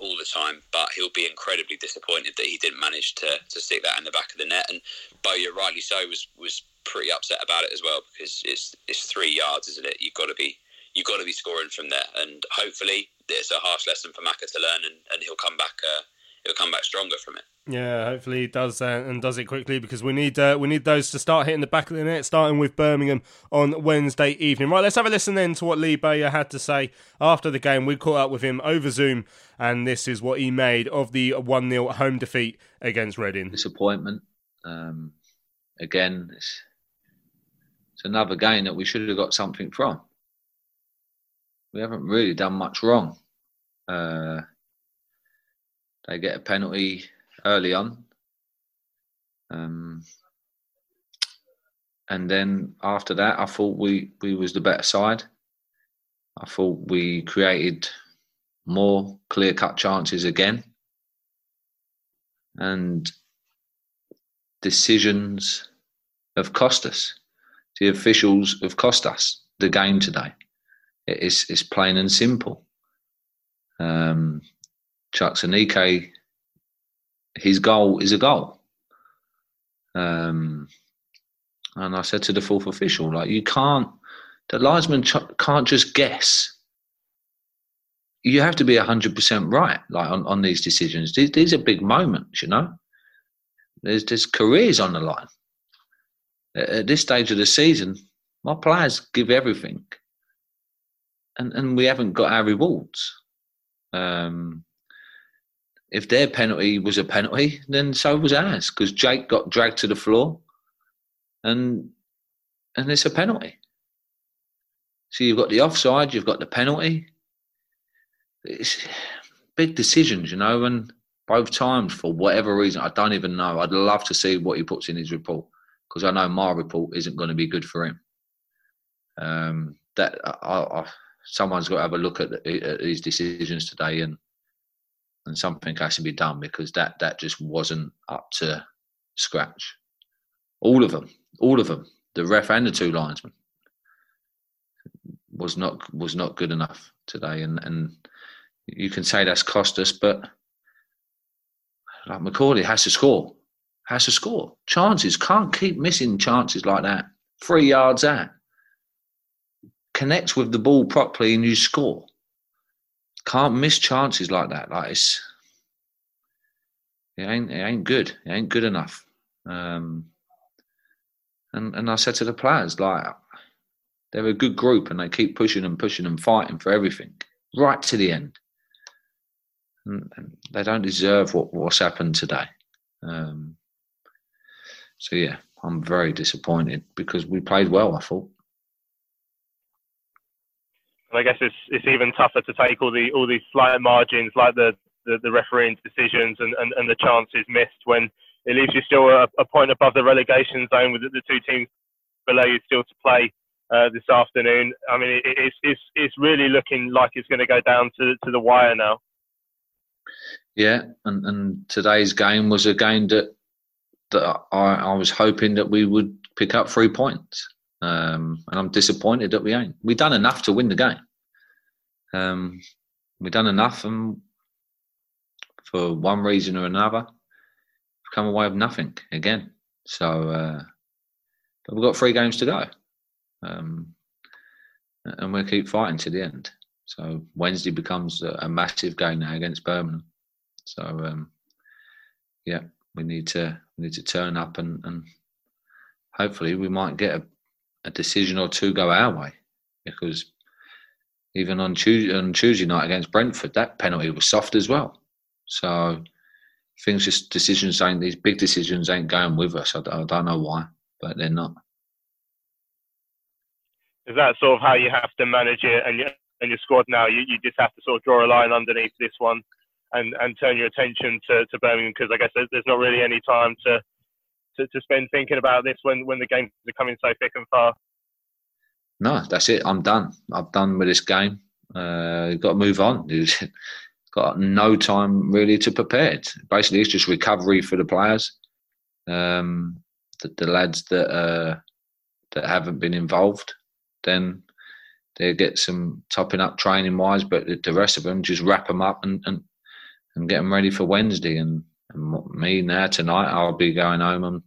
all the time, but he'll be incredibly disappointed that he didn't manage to, to stick that in the back of the net. And Bowyer, rightly so, was was pretty upset about it as well because it's it's three yards, isn't it? You've got to be you've got to be scoring from there, and hopefully it's a harsh lesson for Maka to learn, and, and he'll come back uh, he'll come back stronger from it. Yeah, hopefully he does uh, and does it quickly because we need uh, we need those to start hitting the back of the net, starting with Birmingham on Wednesday evening. Right, let's have a listen then to what Lee Bowyer had to say after the game. We caught up with him over Zoom, and this is what he made of the one 0 home defeat against Reading. Disappointment. Um, again, it's, it's another game that we should have got something from. We haven't really done much wrong. Uh, they get a penalty early on. Um, and then after that, I thought we, we was the better side. I thought we created more clear cut chances again. And decisions have cost us. The officials have cost us the game today. It's, it's plain and simple. Um, Chuks Aneke his goal is a goal. Um, and I said to the fourth official, like, you can't, the linesman ch- can't just guess. You have to be 100% right, like, on, on these decisions. These, these are big moments, you know? There's, there's careers on the line. At, this stage of the season, my players give everything. And, and we haven't got our rewards. Um, if their penalty was a penalty, then so was ours because Jake got dragged to the floor, and and it's a penalty. So you've got the offside, you've got the penalty. It's big decisions, you know, and both times for whatever reason, I don't even know. I'd love to see what he puts in his report because I know my report isn't going to be good for him. Um, that I, I, someone's got to have a look at, at these decisions today and and something has to be done because that that just wasn't up to scratch. All of them, all of them, the ref and the two linesmen was not was not good enough today, and and you can say that's cost us, but like Macauley has to score, has to score. Chances can't keep missing chances like that. Three yards out, connects with the ball properly, and you score can't miss chances like that. Like it's it ain't it ain't good. It ain't good enough. Um, and and I said to the players like they're a good group and they keep pushing and pushing and fighting for everything right to the end. And they don't deserve what, what's happened today. Um, so yeah, I'm very disappointed because we played well. I thought. I guess it's it's even tougher to take all the all these slight margins, like the the, the refereeing decisions and, and, and the chances missed when it leaves you still a, a point above the relegation zone with the, the two teams below you still to play uh, this afternoon. I mean, it, it's it's it's really looking like it's going to go down to to the wire now. Yeah, and, and today's game was a game that that I, I was hoping that we would pick up three points, um, and I'm disappointed that we ain't. We've done enough to win the game. Um, we done enough, and for one reason or another, come away with nothing again. So, uh, but we've got three games to go um, and we'll keep fighting to the end. So Wednesday becomes a, a massive game now against Birmingham. So um, yeah, we need to we need to turn up and, and hopefully we might get a, a decision or two go our way because even on Tuesday, on Tuesday night against Brentford, that penalty was soft as well. So things just decisions ain't these big decisions ain't going with us. I, I don't know why, but they're not is that sort of how you have to manage it and and your squad now? You, you just have to sort of draw a line underneath this one and, and turn your attention to, to Birmingham because I guess there's not really any time to, to, to spend thinking about this when, when the games are coming so thick and fast. No, that's it. I'm done. I'm done with this game. Uh, got to move on. [LAUGHS] got no time really to prepare. Basically, it's just recovery for the players. Um, the, the lads that uh, that haven't been involved then they get some topping up training wise, but the rest of them just wrap them up and and, and get them ready for Wednesday. And, and me now tonight, I'll be going home and,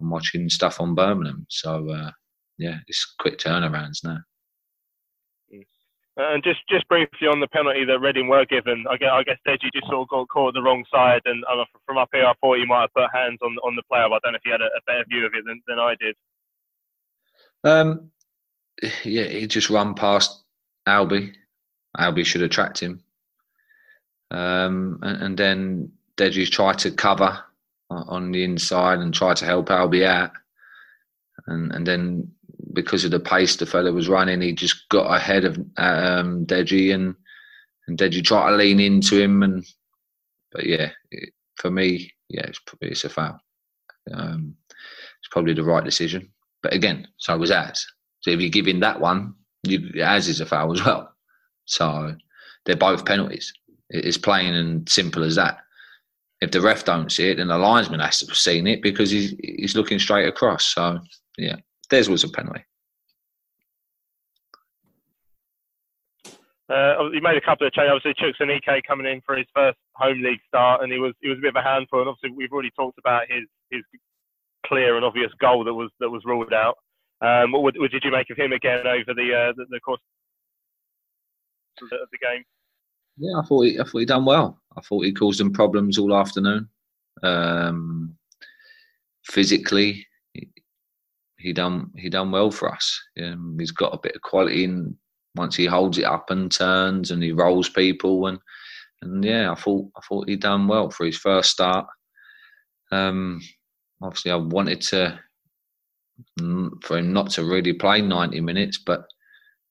and watching stuff on Birmingham. So uh, yeah, it's quick turnarounds now. And just, just briefly on the penalty that Reading were given, I guess, I guess Deji just sort of got caught the wrong side, and uh, from up here, I thought he might have put hands on on the player. But I don't know if he had a, a better view of it than, than I did. Um, yeah, he just ran past Albie. Albie should have tracked him. Um, and, and, then Deji's tried to cover on the inside and try to help Albie out. And, and then because of the pace the fella was running, he just got ahead of um, Deji and and Deji tried to lean into him. And but yeah, it, for me, yeah, it's, it's a foul. Um, it's probably the right decision. But again, so was ours. So if you give in that one, you, as is a foul as well. So they're both penalties. It's plain and simple as that. If the ref don't see it, then the linesman has to have seen it because he's he's looking straight across. So yeah, theirs was a penalty. Uh, he made a couple of changes. Obviously, Chuks Aneke coming in for his first home league start, and he was he was a bit of a handful. And obviously, we've already talked about his his clear and obvious goal that was that was ruled out. Um, what, what, did you make of him again over the uh, the, the, course of the, game? Yeah, I thought he, I thought he done well. I thought he caused them problems all afternoon. Um, physically, he, he, done he done well for us. Um, he's got a bit of quality in once he holds it up and turns and he rolls people and and yeah, I thought I thought he done well for his first start. Um, obviously, I wanted to for him not to really play 90 minutes. But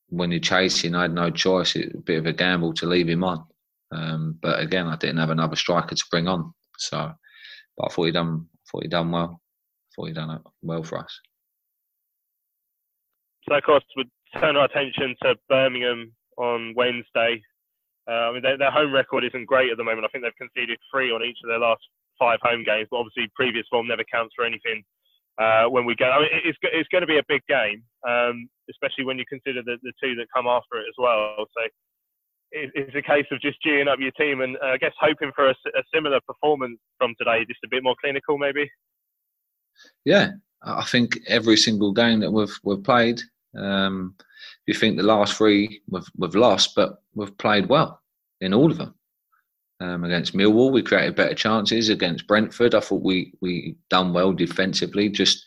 when you're chasing, I had no choice. It's a bit of a gamble to leave him on. Um, but again, I didn't have another striker to bring on. So, but I thought he done. I thought he done well. I thought he done well for us. So, of course, we turn our attention to Birmingham on Wednesday. Uh, I mean, their, their home record isn't great at the moment. I think they've conceded three on each of their last five home games, but obviously previous form never counts for anything uh, when we go. I mean, it's it's going to be a big game, um, especially when you consider the, the two that come after it as well. So it's a case of just gearing up your team and uh, I guess hoping for a, a, similar performance from today, just a bit more clinical, maybe. Yeah, I think every single game that we've we've played, um, you think the last three we've we've lost, but we've played well in all of them. Um, against Millwall, we created better chances. Against Brentford, I thought we we done well defensively. Just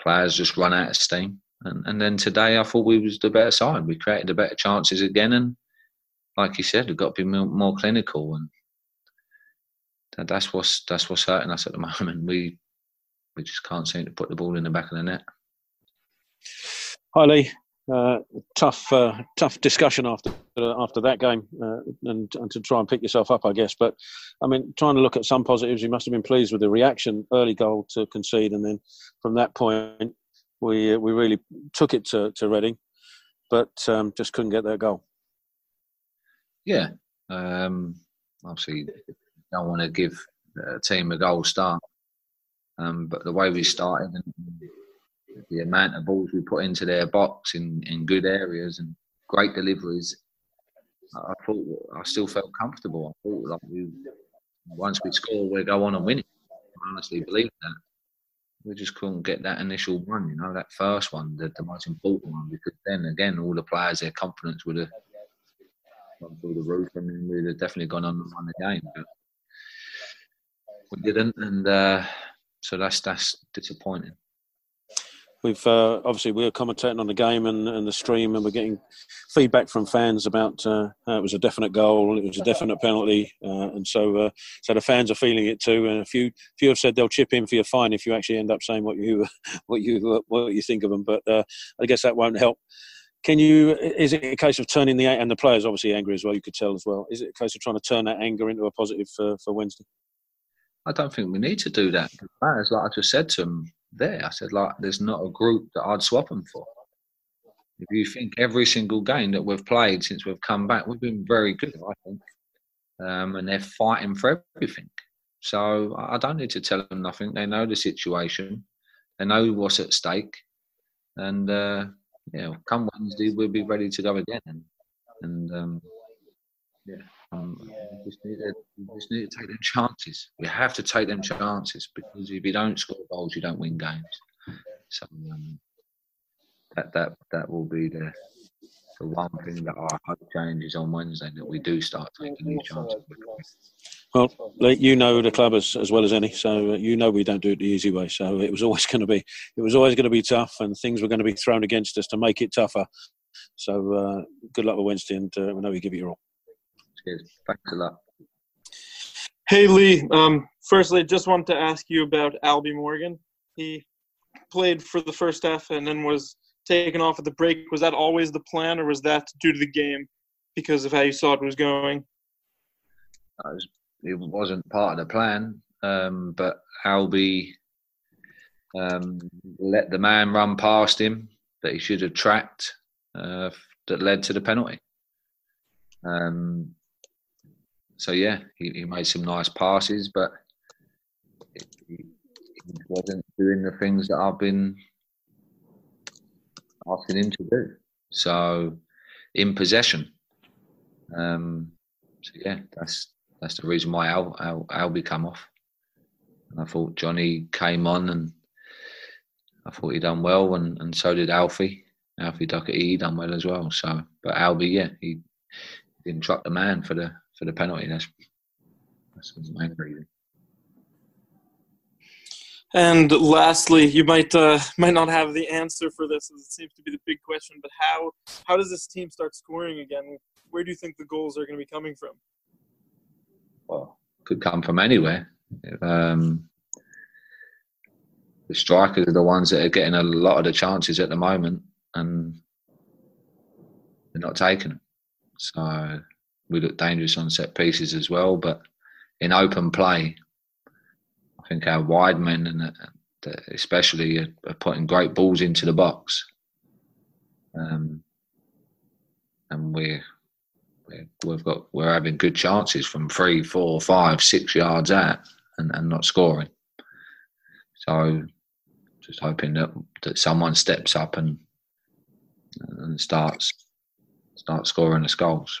players just run out of steam. And, and then today, I thought we was the better side. We created the better chances again, and like you said, we've got to be more, clinical. And that, that's what's that's what's hurting us at the [LAUGHS] moment. We we just can't seem to put the ball in the back of the net. Hi Lee, uh, tough uh, tough discussion after uh, after that game, uh, and, and to try and pick yourself up, I guess. But I mean, trying to look at some positives, you must have been pleased with the reaction, early goal to concede, and then from that point, we uh, we really took it to to Reading, but um, just couldn't get that goal. Yeah, um, obviously, don't want to give a team a goal start, um, but the way we started and the amount of balls we put into their box in, in good areas and great deliveries, I thought I still felt comfortable. I thought like we, once we score, we go on and win it. I honestly believe that. We just couldn't get that initial one, you know, that first one, the, the most important one, because then again, all the players, their confidence would have gone through the roof, and then we'd have definitely gone on and won the game. But we didn't, and uh, so that's that's disappointing we've uh, obviously we are commentating on the game and, and the stream, and we're getting feedback from fans about uh, it was a definite goal, it was a definite penalty, uh, and so uh, so the fans are feeling it too. And a few few have said they'll chip in for your fine if you actually end up saying what you [LAUGHS] what you what you think of them. But uh, I guess that won't help. Can you? Is it a case of turning the and the players obviously angry as well? You could tell as well. Is it a case of trying to turn that anger into a positive for, for Wednesday? I don't think we need to do that. Players, like I just said to them, there. I said, like, there's not a group that I'd swap them for. If you think every single game that we've played since we've come back, we've been very good, I think. Um, and they're fighting for everything. So I don't need to tell them nothing. They know the situation. They know what's at stake. And, uh, yeah, come Wednesday, we'll be ready to go again. And, and um, yeah. Um, we, just need to, we just need to take them chances. We have to take them chances because if you don't score goals, you don't win games. So um, that that that will be the the one thing that I hope changes on Wednesday that we do start taking these chances. Well, you know the club as, as well as any, so you know we don't do it the easy way. So it was always [LAUGHS] going to be it was always going to be tough, and things were going to be thrown against us to make it tougher. So uh, good luck with Wednesday, and uh, we know we give it your all. Cheers. Thanks a lot. Hey Lee, um, firstly, I just wanted to ask you about Albie Morgan. He played for the first half and then was taken off at the break. Was that always the plan, or was that due to the game because of how you saw it was going? It wasn't part of the plan, um, but Albie um, let the man run past him that he should have tracked uh, that led to the penalty. Um, so yeah, he, he made some nice passes, but he, wasn't doing the things that I've been asking him to do. So in possession. Um, so yeah, that's that's the reason why Al, Al Albie come off. And I thought Jonny came on and I thought he done well, and, and so did Alfie. Alfie Doughty he done well as well. So, but Albie, yeah, he didn't truck the man for the for the penalty. That's that's main reason. And lastly, you might uh, might not have the answer for this, as it seems to be the big question. But how how does this team start scoring again? Where do you think the goals are going to be coming from? Well, could come from anywhere. Um, the strikers are the ones that are getting a lot of the chances at the moment, and they're not taking them. So we look dangerous on set pieces as well. But in open play, I think our wide men and uh, especially are, are putting great balls into the box. Um, and we're, we've got we're having good chances from three, four, five, six yards out and, and not scoring. So just hoping that that someone steps up and and starts start scoring the goals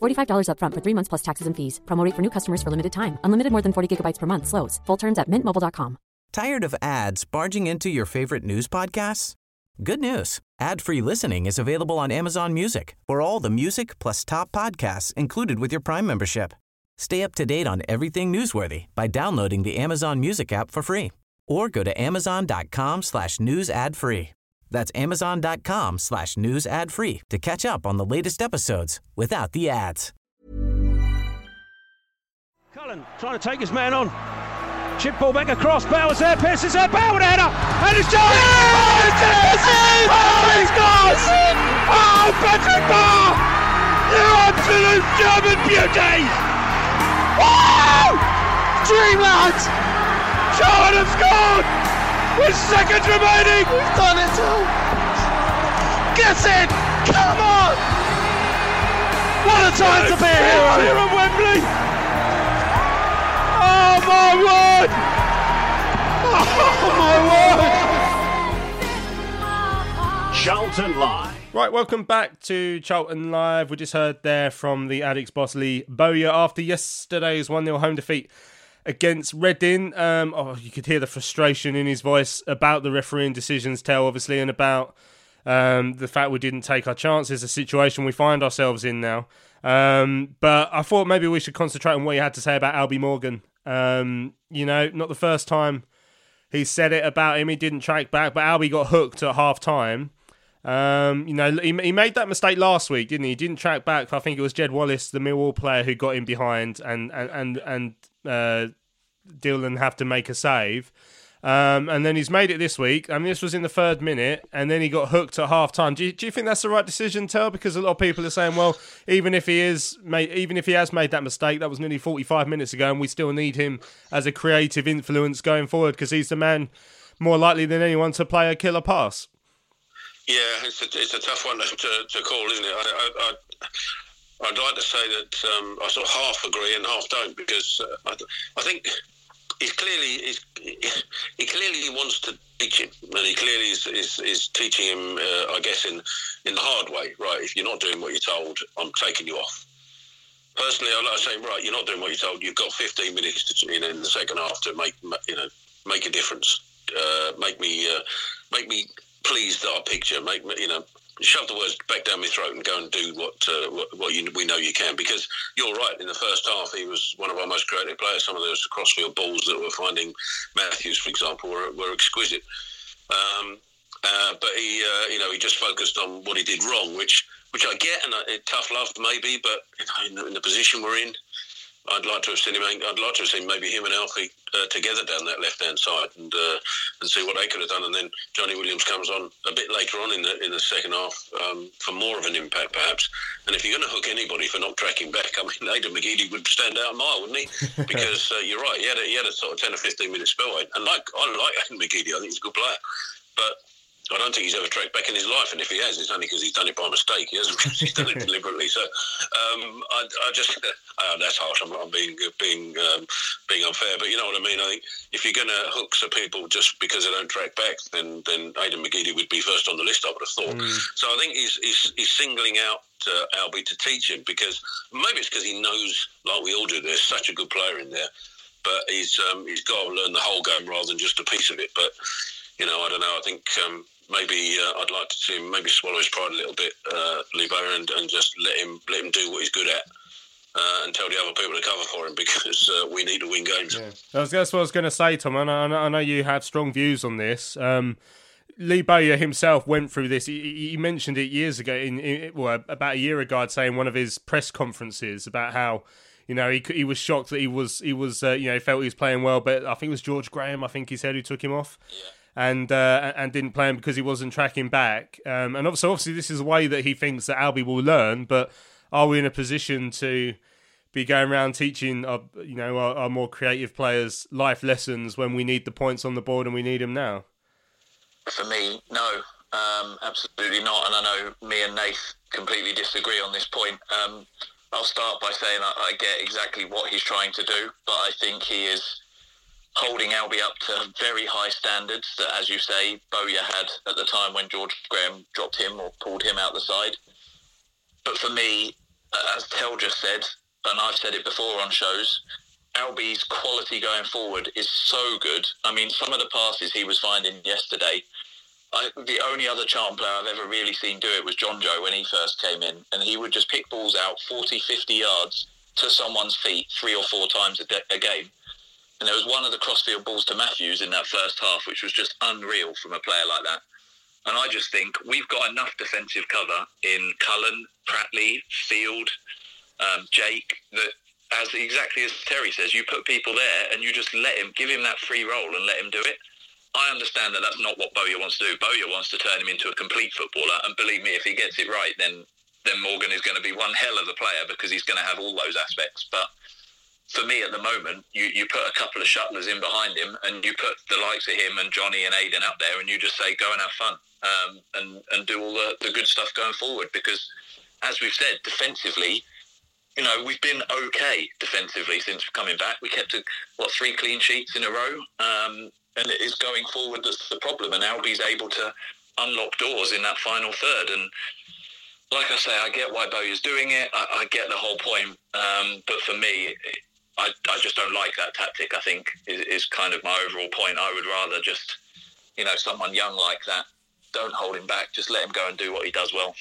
$45 upfront for three months plus taxes and fees. Promote for new customers for limited time. Unlimited more than 40 gigabytes per month. Slows. Full terms at mintmobile.com. Tired of ads barging into your favorite news podcasts? Good news. Ad-free listening is available on Amazon Music for all the music plus top podcasts included with your Prime membership. Stay up to date on everything newsworthy by downloading the Amazon Music app for free or go to amazon.com slash news ad free. That's amazon.com slash news ad free to catch up on the latest episodes without the ads. Cullen trying to take his man on. Chip ball back across. Bowers there. Pearce is there. Bauer header. And it's John. Oh, it's it! Oh, he scores! Oh, Patrick Bauer! You absolute German beauty! Wow! Dreamland! Charlton have scored! With seconds remaining! We've done it! Get in! Come on! What a time to be here! Here at Wembley! Oh my word! Oh my word! Charlton Live. Right, welcome back to Charlton Live. We just heard there from the Addicks boss Lee Bowyer after yesterday's 1 0 home defeat against Reading. Um, oh, you could hear the frustration in his voice about the refereeing decisions, tell obviously, and about um, the fact we didn't take our chances, the situation we find ourselves in now. Um, but I thought maybe we should concentrate on what you had to say about Albie Morgan. Um, you know, not the first time he said it about him. He didn't track back, but Albie got hooked at half time. Um, you know, he, he made that mistake last week, didn't he? He didn't track back. I think it was Jed Wallace, the Millwall player, who got him behind and and and, and uh, Dillon have to make a save. Um, and then he's made it this week. I mean, this was in the third minute, and then he got hooked at half time. Do you, do you think that's the right decision, Tell? Because a lot of people are saying, well, even if he is, made, even if he has made that mistake, that was nearly forty-five minutes ago, and we still need him as a creative influence going forward because he's the man more likely than anyone to play a killer pass. Yeah, it's a, it's a tough one to, to call, isn't it? I, I, I, would like to say that um, I sort of half agree and half don't because uh, I, I think he's clearly he's, he clearly wants to teach him, and he clearly is, is, is teaching him, uh, I guess, in in the hard way. Right, if you're not doing what you're told, I'm taking you off. Personally, I'd like to say, right, you're not doing what you're told. You've got 15 minutes to, you know, in the second half to make you know make a difference. Uh, make me uh, make me pleased that I you. Make me, you know, shove the words back down my throat and go and do what uh, what, you, we know you can. Because you're right. In the first half, he was one of our most creative players. Some of those crossfield balls that we're finding Matthews, for example, were, were exquisite. Um, uh, but he, uh, you know, he just focused on what he did wrong, which which I get, and I, tough love maybe, but in, in the position we're in, I'd like to have seen him. I'd like to have seen maybe him and Alfie uh, together down that left hand side and uh, and see what they could have done. And then Jonny Williams comes on a bit later on in the in the second half um, for more of an impact, perhaps. And if you're going to hook anybody for not tracking back, I mean, [LAUGHS] Aidan McGeady would stand out a mile, wouldn't he? [LAUGHS] Because uh, you're right, he had a, he had a sort of ten or fifteen minute spell, and like I like Aidan McGeady, I think he's a good player, but I don't think he's ever tracked back in his life, and if he has, it's only because he's done it by mistake. He hasn't. [LAUGHS] he's done it deliberately. So um, I, I, just uh, [LAUGHS] that's harsh. I'm, I'm being being um, being unfair, but you know what I mean. I think if you're going to hook some people just because they don't track back, then then Aidan McGeady would be first on the list. I would have thought. Mm. So I think he's he's, he's singling out uh, Albie to teach him because maybe it's because he knows, like we all do, there's such a good player in there, but he's um, he's got to learn the whole game rather than just a piece of it. But you know, I don't know. I think um, maybe uh, I'd like to see him maybe swallow his pride a little bit, uh, Lee Bowyer, and, and just let him let him do what he's good at. Uh, and tell the other people to cover for him [LAUGHS] because uh, we need to win games. Yeah. That's, that's what I was going to say, Tom. And I, I, know you have strong views on this. Um, Lee Bowyer himself went through this. He, he mentioned it years ago, in, in, well, about a year ago, I'd say, in one of his press conferences about how you know he he was shocked that he was he was uh, you know felt he was playing well, but I think it was George Graham. I think he said who took him off. Yeah and uh, and didn't play him because he wasn't tracking back. Um, and so obviously this is a way that he thinks that Albie will learn. But are we in a position to be going around teaching our, you know our, our, more creative players life lessons when we need the points on the board and we need them now? For me, no, um, absolutely not. And I know me and Nath completely disagree on this point. Um, I'll start by saying I, I get exactly what he's trying to do, but I think he is holding Albie up to very high standards that, as you say, Bowyer had at the time when George Graham dropped him or pulled him out the side. But for me, as Tel just said, and I've said it before on shows, Albie's quality going forward is so good. I mean, some of the passes he was finding yesterday, I, the only other charm player I've ever really seen do it was Jonjo when he first came in. And he would just pick balls out 40, 50 yards to someone's feet three or four times a, de- a game. And there was one of the crossfield balls to Matthews in that first half, which was just unreal from a player like that. And I just think we've got enough defensive cover in Cullen, Pratley, Field, um, Jake, that as exactly as Terry says, you put people there and you just let him, give him that free role and let him do it. I understand that that's not what Bowyer wants to do. Bowyer wants to turn him into a complete footballer, and believe me, if he gets it right, then then Morgan is going to be one hell of a player because he's going to have all those aspects. But for me at the moment, you, you put a couple of shuttlers in behind him and you put the likes of him and Jonny and Aidan up there and you just say, go and have fun um, and, and do all the, the good stuff going forward. Because as we've said, defensively, you know, we've been okay defensively since coming back. We kept, a, what, three clean sheets in a row? Um, and it is going forward that's the problem. And Albie's able to unlock doors in that final third. And like I say, I get why Bowyer's doing it. I, I get the whole point. Um, but for me, I, I just don't like that tactic. I think is, is kind of my overall point. I would rather just, you know, someone young like that, don't hold him back. Just let him go and do what he does well.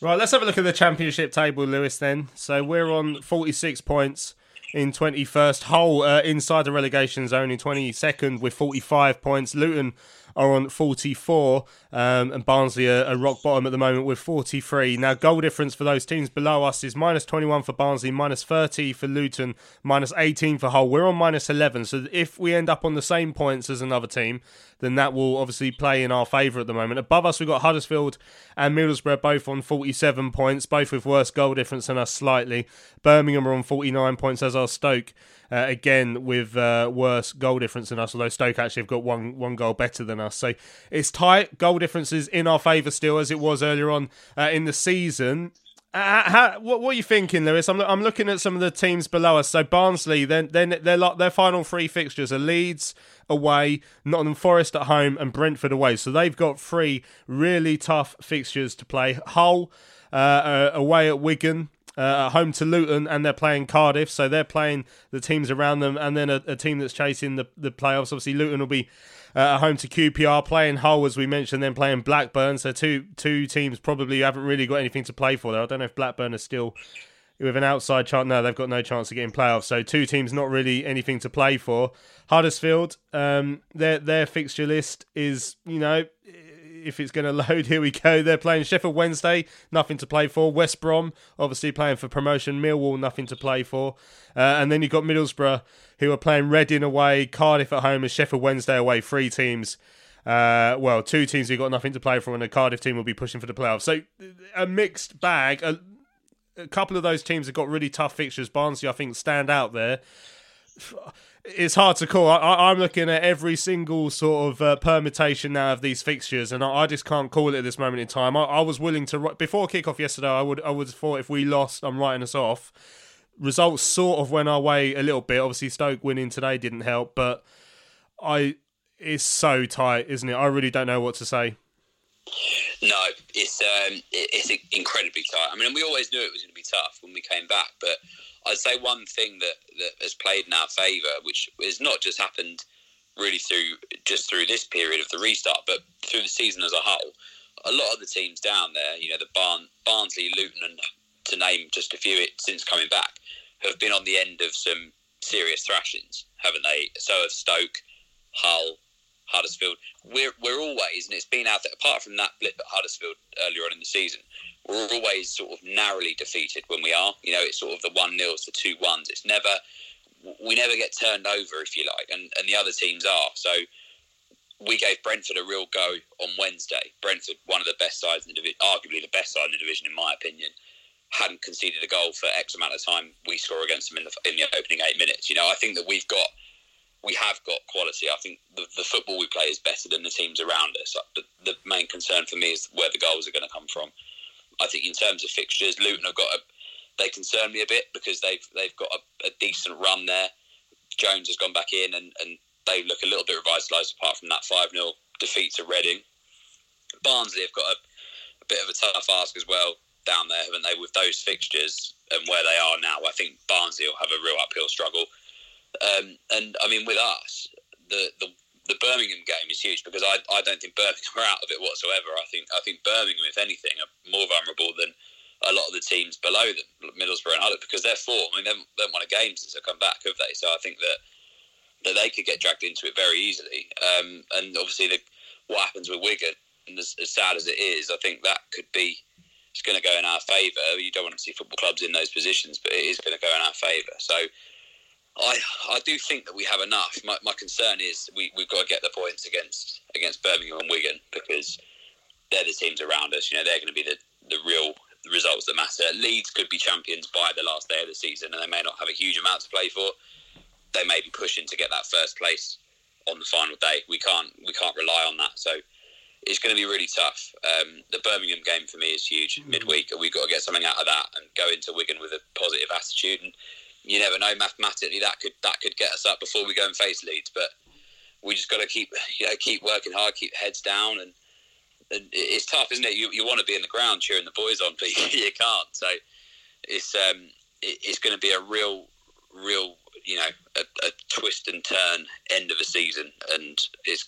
Right, let's have a look at the championship table, Lewis. Then, so we're on forty-six points in twenty-first. Hull uh, inside the relegation zone in twenty-second with forty-five points. Luton are on 44, um, and Barnsley are, are, rock bottom at the moment with 43. Now, goal difference for those teams below us is minus 21 for Barnsley, minus 30 for Luton, minus 18 for Hull. We're on minus 11, so if we end up on the same points as another team, then that will obviously play in our favour at the moment. Above us, we've got Huddersfield and Middlesbrough both on 47 points, both with worse goal difference than us slightly. Birmingham are on 49 points, as are Stoke. Uh, again, with uh, worse goal difference than us, although Stoke actually have got one one goal better than us. So it's tight. Goal differences in our favour still, as it was earlier on uh, in the season. Uh, how, what, what, are you thinking, Lewis? I'm, I'm looking at some of the teams below us. So Barnsley, then then their their final three fixtures are Leeds away, Nottingham Forest at home, and Brentford away. So they've got three really tough fixtures to play. Hull uh, uh away at Wigan, uh, home to Luton, and they're playing Cardiff, so they're playing the teams around them, and then a, a team that's chasing the, the playoffs. Obviously, Luton will be uh, home to QPR, playing Hull as we mentioned, then playing Blackburn. So two two teams probably haven't really got anything to play for there. I don't know if Blackburn are still with an outside chance. No, they've got no chance of getting playoffs. So two teams not really anything to play for. Huddersfield, um, their their fixture list is you know if it's going [LAUGHS] to load, here we go. They're playing Sheffield Wednesday, nothing to play for. West Brom, obviously playing for promotion. Millwall, nothing to play for. Uh, and then you've got Middlesbrough, who are playing Reading away, Cardiff at home, and Sheffield Wednesday away. Three teams. Uh, well, two teams who've got nothing to play for, and a Cardiff team will be pushing for the playoffs. So a mixed bag. A, a couple of those teams have got really tough fixtures. Barnsley, I think, stand out there it's hard to call. I, am looking at every single sort of uh, permutation now of these fixtures, and I, I, just can't call it at this moment in time. I, I was willing to before kickoff yesterday. I would I would have thought if we lost, I'm writing us off. Results sort of went our way a little bit. Obviously, Stoke winning today didn't help, but I it's so tight, isn't it? I really don't know what to say. No, it's um, it's incredibly tight. I mean, we always knew it was going to be tough when we came back, but I'd say one thing that, that has played in our favour, which has not just happened really through just through this period of the restart, but through the season as a whole. A lot of the teams down there, you know, the Barn, Barnsley, Luton, and to name just a few since coming back, have been on the end of some serious thrashings, haven't they? So have Stoke, Hull, Huddersfield. We're we're always, and it's been out there. Apart from that blip at Huddersfield earlier on in the season, we're always sort of narrowly defeated when we are. You know, it's sort of the one nils, the two ones. It's never we never get turned over, if you like, and, and the other teams are. So we gave Brentford a real go on Wednesday. Brentford, one of the best sides in the division, arguably the best side in the division, in my opinion, hadn't conceded a goal for X amount of time. We score against them in the, in the opening eight minutes. You know, I think that we've got we have got quality. I think the, the football we play is better than the teams around us. The, the main concern for me is where the goals are going to come from I think in terms of fixtures, Luton have got a. They concern me a bit because they've they've got a, a decent run there. Jones has gone back in, and, and they look a little bit revitalised apart from that five 0 defeat to Reading. Barnsley have got a, a bit of a tough ask as well down there, haven't they? With those fixtures and where they are now, I think Barnsley will have a real uphill struggle. Um, and I mean, with us, the, the the Birmingham game is huge because I, I don't think Birmingham are out of it whatsoever. I think I think Birmingham, if anything, are more vulnerable than a lot of the teams below them, Middlesbrough and others, because they're four. I mean, they haven't, they haven't won a game since they come back, have they? So I think that that they could get dragged into it very easily. Um, and obviously, the, what happens with Wigan, and as, as sad as it is, I think that could be it's going to go in our favour. You don't want to see football clubs in those positions, but it is going to go in our favour. So I I do think that we have enough. My, my concern is we we've got to get the points against against Birmingham and Wigan because they're the teams around us. You know, they're going to be the the real results that matter. Leeds could be champions by the last day of the season, and they may not have a huge amount to play for. They may be pushing to get that first place on the final day. We can't we can't rely on that. So it's going to be really tough. Um, the Birmingham game for me is huge mm-hmm. midweek. We've got to get something out of that and go into Wigan with a positive attitude and you never know mathematically that could that could get us up before we go and face Leeds. But we just got to keep you know keep working hard, keep heads down, and, and it's tough, isn't it? You you want to be in the ground cheering the boys on, [LAUGHS] but you can't. So it's um it, it's going to be a real real you know a, a twist and turn end of the season, and it's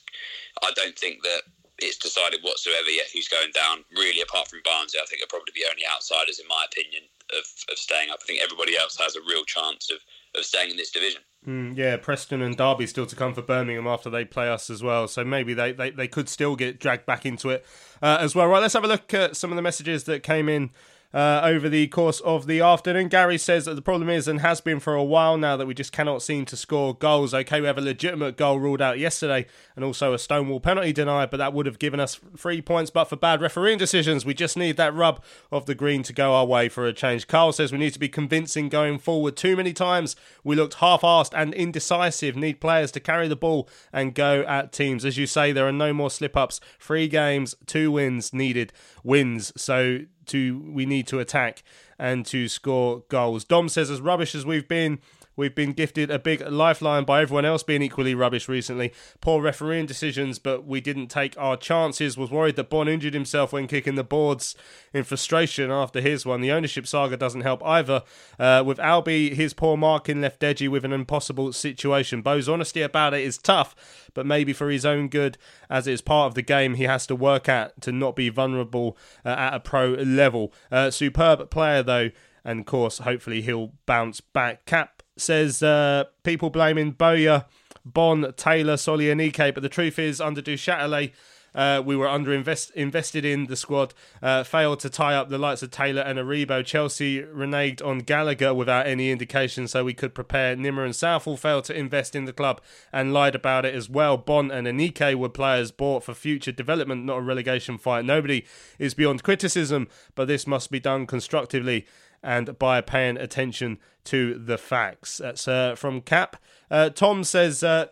I don't think that it's decided whatsoever yet who's going down. Really, apart from Barnsley, I think are probably the only outsiders, in my opinion, of, of staying up. I think everybody else has a real chance of, of staying in this division. Mm, yeah, Preston and Derby still to come for Birmingham after they play us as well. So maybe they, they, they could still get dragged back into it uh, as well. Right, let's have a look at some of the messages that came in uh, over the course of the afternoon. Gary says that the problem is and has been for a while now that we just cannot seem to score goals. Okay, we have a legitimate goal ruled out yesterday and also a Stonewall penalty denied, but that would have given us three points. But for bad refereeing decisions, we just need that rub of the green to go our way for a change. Carl says we need to be convincing going forward. Too many times we looked half-assed and indecisive. Need players to carry the ball and go at teams. As you say, there are no more slip-ups. Three games, two wins needed. Wins. So to we need to attack and to score goals. Dom says, as rubbish as we've been, We've been gifted a big lifeline by everyone else being equally rubbish recently. Poor refereeing decisions, but we didn't take our chances. Was worried that Bonne injured himself when kicking the boards in frustration after his one. The ownership saga doesn't help either. Uh, with Albie, his poor marking left Deji with an impossible situation. Bo's honesty about it is tough, but maybe for his own good, as it is part of the game, he has to work at to not be vulnerable uh, at a pro level. Uh, superb player though and of course, hopefully he'll bounce back. Cap says uh, people blaming Bowyer, Bonne, Taylor, Solly, and Ike, but the truth is, under Duchâtelet, uh, we were under invest- invested in the squad, uh, failed to tie up the likes of Taylor and Aribo. Chelsea reneged on Gallagher without any indication so we could prepare. Nimer and Southall failed to invest in the club and lied about it as well. Bonne and Aneke were players bought for future development, not a relegation fight. Nobody is beyond criticism, but this must be done constructively and by paying attention to the facts. That's uh, from Cap. Uh, Tom says. Uh,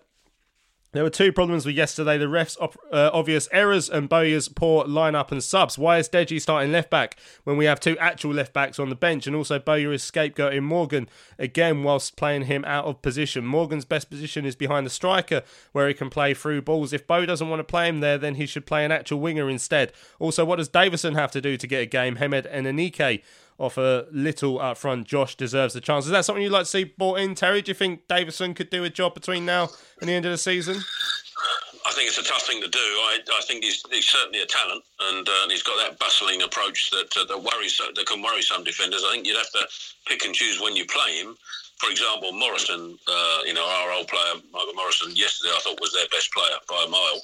there were two problems with yesterday the refs' op- uh, obvious errors and Bowyer's poor lineup and subs. Why is Deji starting left back when we have two actual left backs on the bench? And also, Bowyer is scapegoating Morgan again whilst playing him out of position. Morgan's best position is behind the striker where he can play through balls. If Bow doesn't want to play him there, then he should play an actual winger instead. Also, what does Davison have to do to get a game? Hemed and Aneke offer little up front. Josh deserves a chance. Is that something you'd like to see brought in, Terry? Do you think Davison could do a job between now and the end of the season? I think it's a tough thing to do. I, I think he's, he's certainly a talent, and, uh, and he's got that bustling approach that uh, that worries that can worry some defenders. I think you'd have to pick and choose when you play him. For example, Morrison, uh, you know, our old player Michael Morrison, yesterday I thought was their best player by a mile.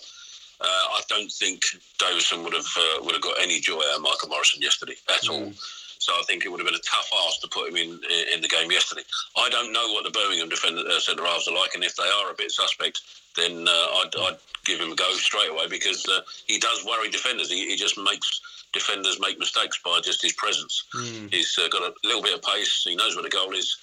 Uh, I don't think Davison would have uh, would have got any joy out of Michael Morrison yesterday at mm. all. So I think it would have been a tough ask to put him in in the game yesterday. I don't know what the Birmingham defender uh, centre halves are like, and if they are a bit suspect, then uh, I'd, I'd, give him a go straight away because uh, he does worry defenders. He, he, just makes defenders make mistakes by just his presence. Mm. He's uh, got a little bit of pace. He knows where the goal is.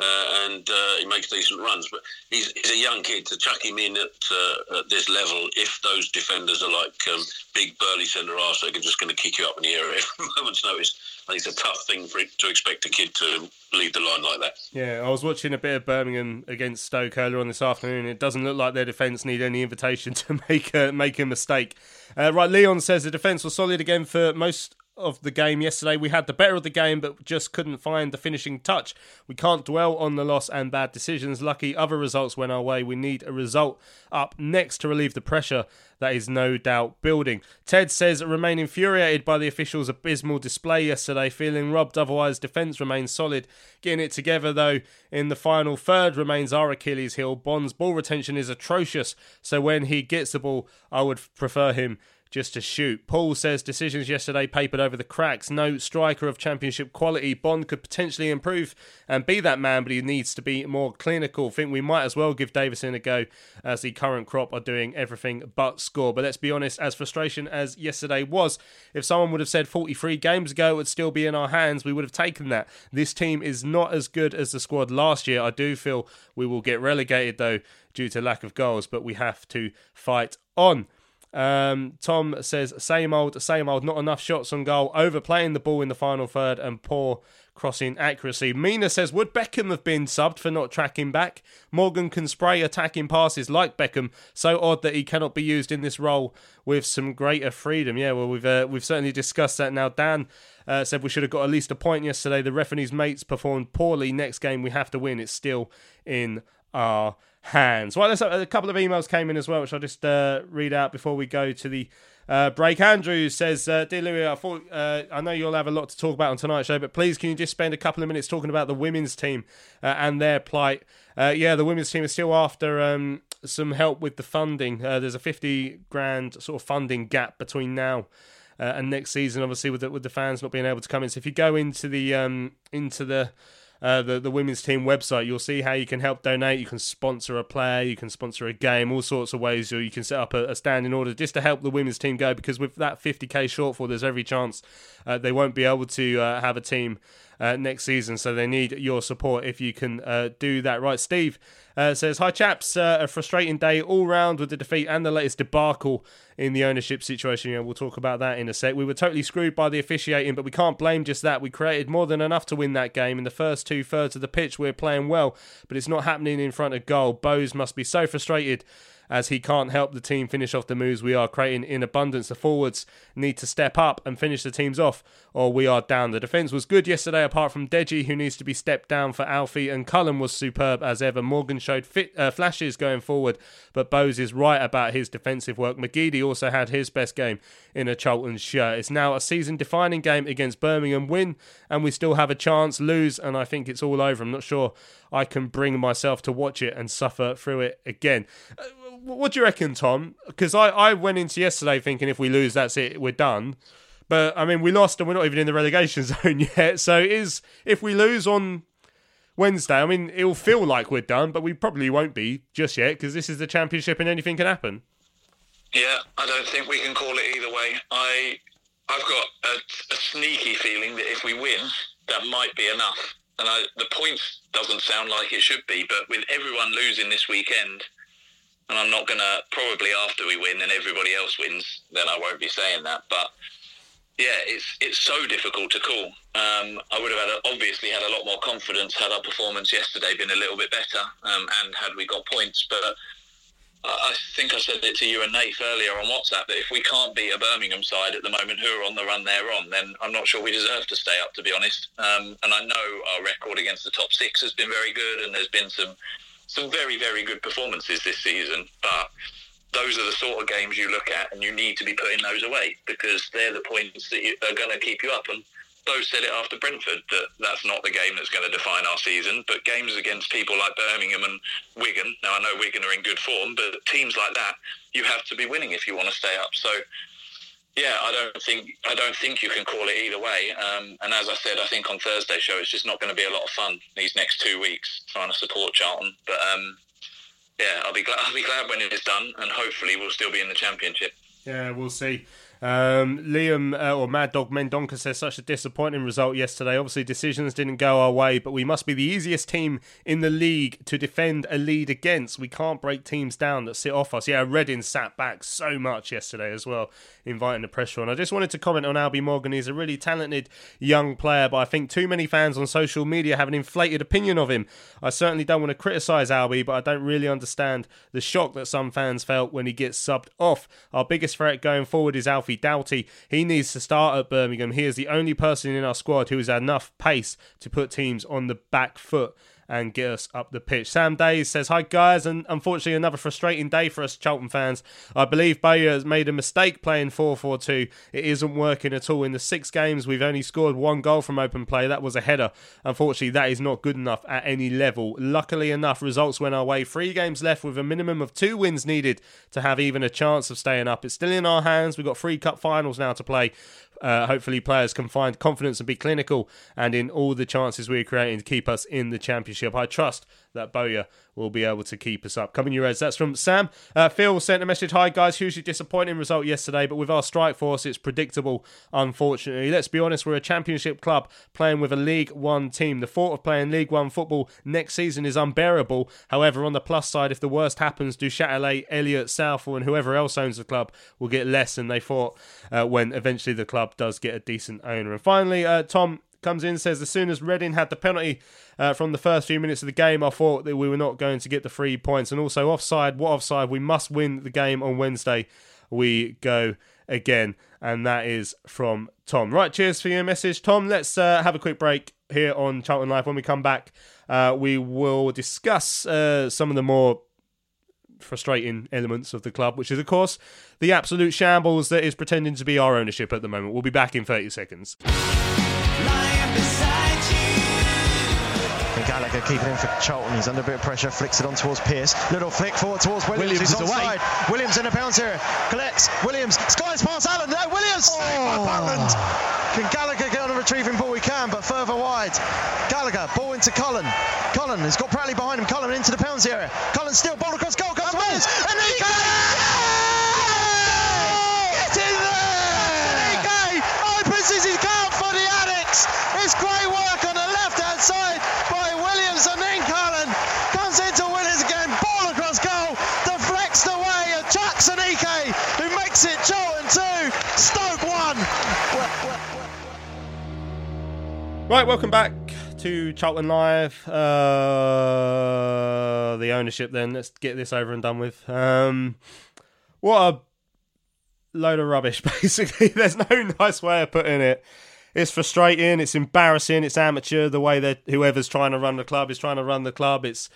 Uh, and uh, he makes decent runs. But he's, he's a young kid to chuck him in at, uh, at this level. If those defenders are like um, big burly centre halves, they're just going to kick you up in the air a [LAUGHS] moment's notice. I think it's a tough thing for to expect a kid to lead the line like that. Yeah, I was watching a bit of Birmingham against Stoke earlier on this afternoon. It doesn't look like their defence need any invitation [LAUGHS] to make a make a mistake. Uh, right, Leon says the defence was solid again for most of the game yesterday. We had the better of the game, but just couldn't find the finishing touch. We can't dwell on the loss and bad decisions. Lucky other results went our way. We need a result up next to relieve the pressure that is no doubt building. Ted says, remain infuriated by the officials' abysmal display yesterday, feeling robbed, otherwise, defence remains solid. Getting it together, though, in the final third remains our Achilles heel. Bonne's ball retention is atrocious, so when he gets the ball, I would prefer him just to shoot. Paul says decisions yesterday papered over the cracks. No striker of championship quality. Bonne could potentially improve and be that man, but he needs to be more clinical. Think we might as well give Davison a go as the current crop are doing everything but score. But let's be honest, as frustration as yesterday was, if someone would have said 43 games ago it would still be in our hands, we would have taken that. This team is not as good as the squad last year. I do feel we will get relegated though due to lack of goals, but we have to fight on. Um, Tom says, same old, same old, not enough shots on goal, overplaying the ball in the final third, and poor crossing accuracy. Mina says, would Beckham have been subbed for not tracking back? Morgan can spray attacking passes like Beckham, so odd that he cannot be used in this role with some greater freedom. Yeah, well, we've uh, we've certainly discussed that now. Dan uh, said we should have got at least a point yesterday. The referee's mates performed poorly. Next game we have to win. It's still in our hands. Well, a, couple of emails came in as well, which I'll just uh, read out before we go to the uh, break. Andrew says, uh, Dear Louis, I, thought, uh, I know you'll have a lot to talk about on tonight's show, but please can you just spend a couple of minutes talking about the women's team uh, and their plight? Uh, yeah, the women's team is still after um, some help with the funding. There's a 50 grand sort of funding gap between now. and next season, obviously, with the, with the fans not being able to come in. So if you go into the um, into the uh, the the women's team website, you'll see how you can help donate. You can sponsor a player, you can sponsor a game, all sorts of ways. You can set up a, a standing order just to help the women's team go. Because with that 50k shortfall, there's every chance uh, they won't be able to uh, have a team uh, next season. So they need your support if you can uh, do that. Right, Steve uh, says, Hi, chaps. Uh, a frustrating day all round with the defeat and the latest debacle in the ownership situation. We'll talk about that in a sec. We were totally screwed by the officiating, but we can't blame just that. We created more than enough to win that game. In the first two thirds of the pitch, we're playing well, but it's not happening in front of goal. Bowyer must be so frustrated as he can't help the team finish off the moves we are creating in abundance. The forwards need to step up and finish the teams off, or we are down. The defence was good yesterday, apart from Deji, who needs to be stepped down for Alfie, and Cullen was superb as ever. Morgan showed fit, uh, flashes going forward, but Bowyer is right about his defensive work. McGeady also had his best game in a Charlton shirt. It's now a season defining game against Birmingham. Win, and we still have a chance. Lose, and I think it's all over. I'm not sure I can bring myself to watch it and suffer through it again. Uh, what do you reckon, Tom? Because I, I went into yesterday thinking if we lose, that's it, we're done. But I mean, we lost and we're not even in the relegation [LAUGHS] zone yet. So is if we lose on Wednesday, I mean, it'll feel like we're done, but we probably won't be just yet because this is the championship and anything can happen. Yeah, I don't think we can call it either way. I I've got a, a sneaky feeling that if we win, that might be enough. And I, the points doesn't sound like it should be, but with everyone losing this weekend, and I'm not going to probably after we win and everybody else wins, then I won't be saying that. But yeah, it's it's so difficult to call. Um, I would have had a, obviously had a lot more confidence had our performance yesterday been a little bit better, um, and had we got points. But I think I said it to you and Nate earlier on WhatsApp that if we can't beat a Birmingham side at the moment who are on the run they're on, then I'm not sure we deserve to stay up, to be honest. Um, and I know our record against the top six has been very good, and there's been some some very, very good performances this season. But those are the sort of games you look at and you need to be putting those away because they're the points that are going to keep you up. And Bowyer said it after Brentford that that's not the game that's going to define our season. But games against people like Birmingham and Wigan, now I know Wigan are in good form, but teams like that, you have to be winning if you want to stay up. So yeah, I don't think I don't think you can call it either way. Um, and as I said, I think on Thursday show it's just not going to be a lot of fun these next two weeks trying to support Charlton. But um, yeah, I'll be glad I'll be glad when it is done, and hopefully we'll still be in the championship. Yeah, we'll see. Um, Liam uh, or Mad Dog Mendonca says such a disappointing result yesterday. Obviously, decisions didn't go our way, but we must be the easiest team in the league to defend a lead against. We can't break teams down that sit off us. Yeah, Reading sat back so much yesterday as well, inviting the pressure on. I just wanted to comment on Albie Morgan. He's a really talented young player, but I think too many fans on social media have an inflated opinion of him. I certainly don't want to criticise Albie, but I don't really understand the shock that some fans felt when he gets subbed off. Our biggest threat going forward is Alfie Doughty. He needs to start at Birmingham. He is the only person in our squad who has enough pace to put teams on the back foot and get us up the pitch. Sam Days says, Hi guys, and unfortunately another frustrating day for us Charlton fans. I believe Bowyer has made a mistake playing 4 4 2. It isn't working at all. In the six games, we've only scored one goal from open play. That was a header. Unfortunately, that is not good enough at any level. Luckily enough, results went our way. Three games left with a minimum of two wins needed to have even a chance of staying up. It's still in our hands. We've got three cup finals now to play. Uh, hopefully, players can find confidence and be clinical, and in all the chances we're creating to keep us in the championship. I trust that Bowyer will be able to keep us up. Coming your Reds, that's from Sam. Uh, Phil sent a message Hi, guys. Hugely disappointing result yesterday, but with our strike force, it's predictable, unfortunately. Let's be honest, we're a championship club playing with a League One team. The thought of playing League One football next season is unbearable. However, on the plus side, if the worst happens, Du Châtelet, Elliott, Southall, and whoever else owns the club will get less than they thought uh, when eventually the club does get a decent owner. And finally, uh, Tom comes in says as soon as Reading had the penalty uh, from the first few minutes of the game, I thought that we were not going to get the three points. And also offside, what offside? We must win the game on Wednesday. We go again, and that is from Tom. Right, cheers for your message, Tom. Let's uh, have a quick break here on Charlton Live. When we come back, uh, we will discuss uh, some of the more frustrating elements of the club, which is, of course, the absolute shambles that is pretending to be our ownership at the moment. We'll be back in 30 seconds. And Gallagher keeping in for Charlton. He's under a bit of pressure. Flicks it on towards Pearce. Little flick forward towards Williams. Williams who's is away. onside. Williams in a bounce here. Collects. Williams. Skies past Allen. No, Williams. Oh. Saved by Can Gallagher get on a retrieving ball? He can, but further wide. Gallagher. Ball into Cullen. Cullen has got Bradley behind him. Cullen into the penalty area. Cullen still. Ball across goal. Comes Williams. And he Get in there! Enrique opens his account for the Addicks. It's great work on the left-hand side by Williams and then Cullen comes into Williams again. Ball across goal, deflects away at Jackson Ike, makes it Charlton 2, Stoke 1. Right, welcome back to Charlton Live. Uh, the ownership, then. Let's get this over and done with. Um, what a load of rubbish, [LAUGHS] basically. There's no nice way of putting it. It's frustrating, it's embarrassing, it's amateur the way that whoever's trying to run the club is trying to run the club. It's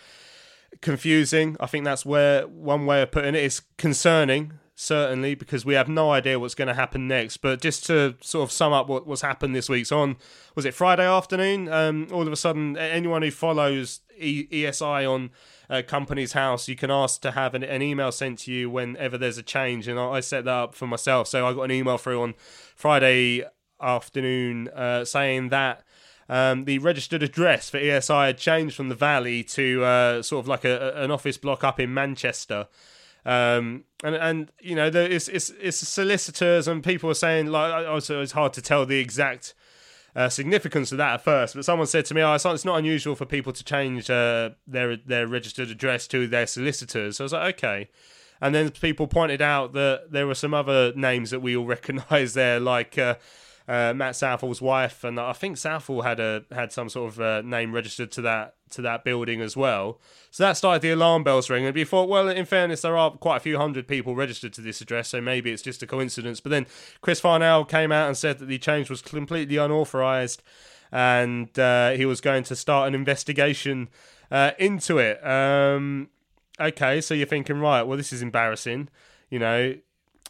confusing. I think that's where one way of putting it is concerning, certainly, because we have no idea what's going to happen next. But just to sort of sum up what, what's happened this week, so on was it Friday afternoon? Um, all of a sudden, anyone who follows e- ESI on uh, Companies House, you can ask to have an, an email sent to you whenever there's a change, and I, I set that up for myself. So I got an email through on Friday afternoon uh, saying that. Um, the registered address for ESI had changed from the Valley to uh, sort of like a, an office block up in Manchester. Um, and and you know there is it's it's solicitors and people are saying like also it's hard to tell the exact uh, significance of that at first, but someone said to me, "Oh, it's not, it's not unusual for people to change uh, their their registered address to their solicitors." So I was like, "Okay." And then people pointed out that there were some other names that we all [LAUGHS] recognise there, like uh, uh, Matt Southall's wife, and I think Southall had a had some sort of uh, name registered to that to that building as well. So that started the alarm bells ringing. And we thought, well, in fairness, there are quite a few hundred people registered to this address, so maybe it's just a coincidence. But then Chris Farnell came out and said that the change was completely unauthorised, and uh, he was going to start an investigation uh, into it. Um, okay, so you're thinking, right? Well, this is embarrassing. You know,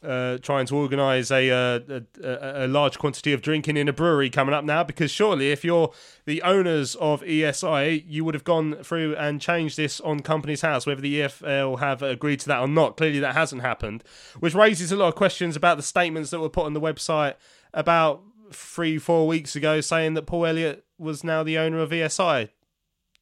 uh, trying to organise a, uh, a, a, a large quantity of drinking in a brewery coming up now because surely if you're the owners of ESI, you would have gone through and changed this on Companies House, whether the EFL have agreed to that or not. Clearly, that hasn't happened, which raises a lot of questions about the statements that were put on the website about three, four weeks ago saying that Paul Elliott was now the owner of ESI.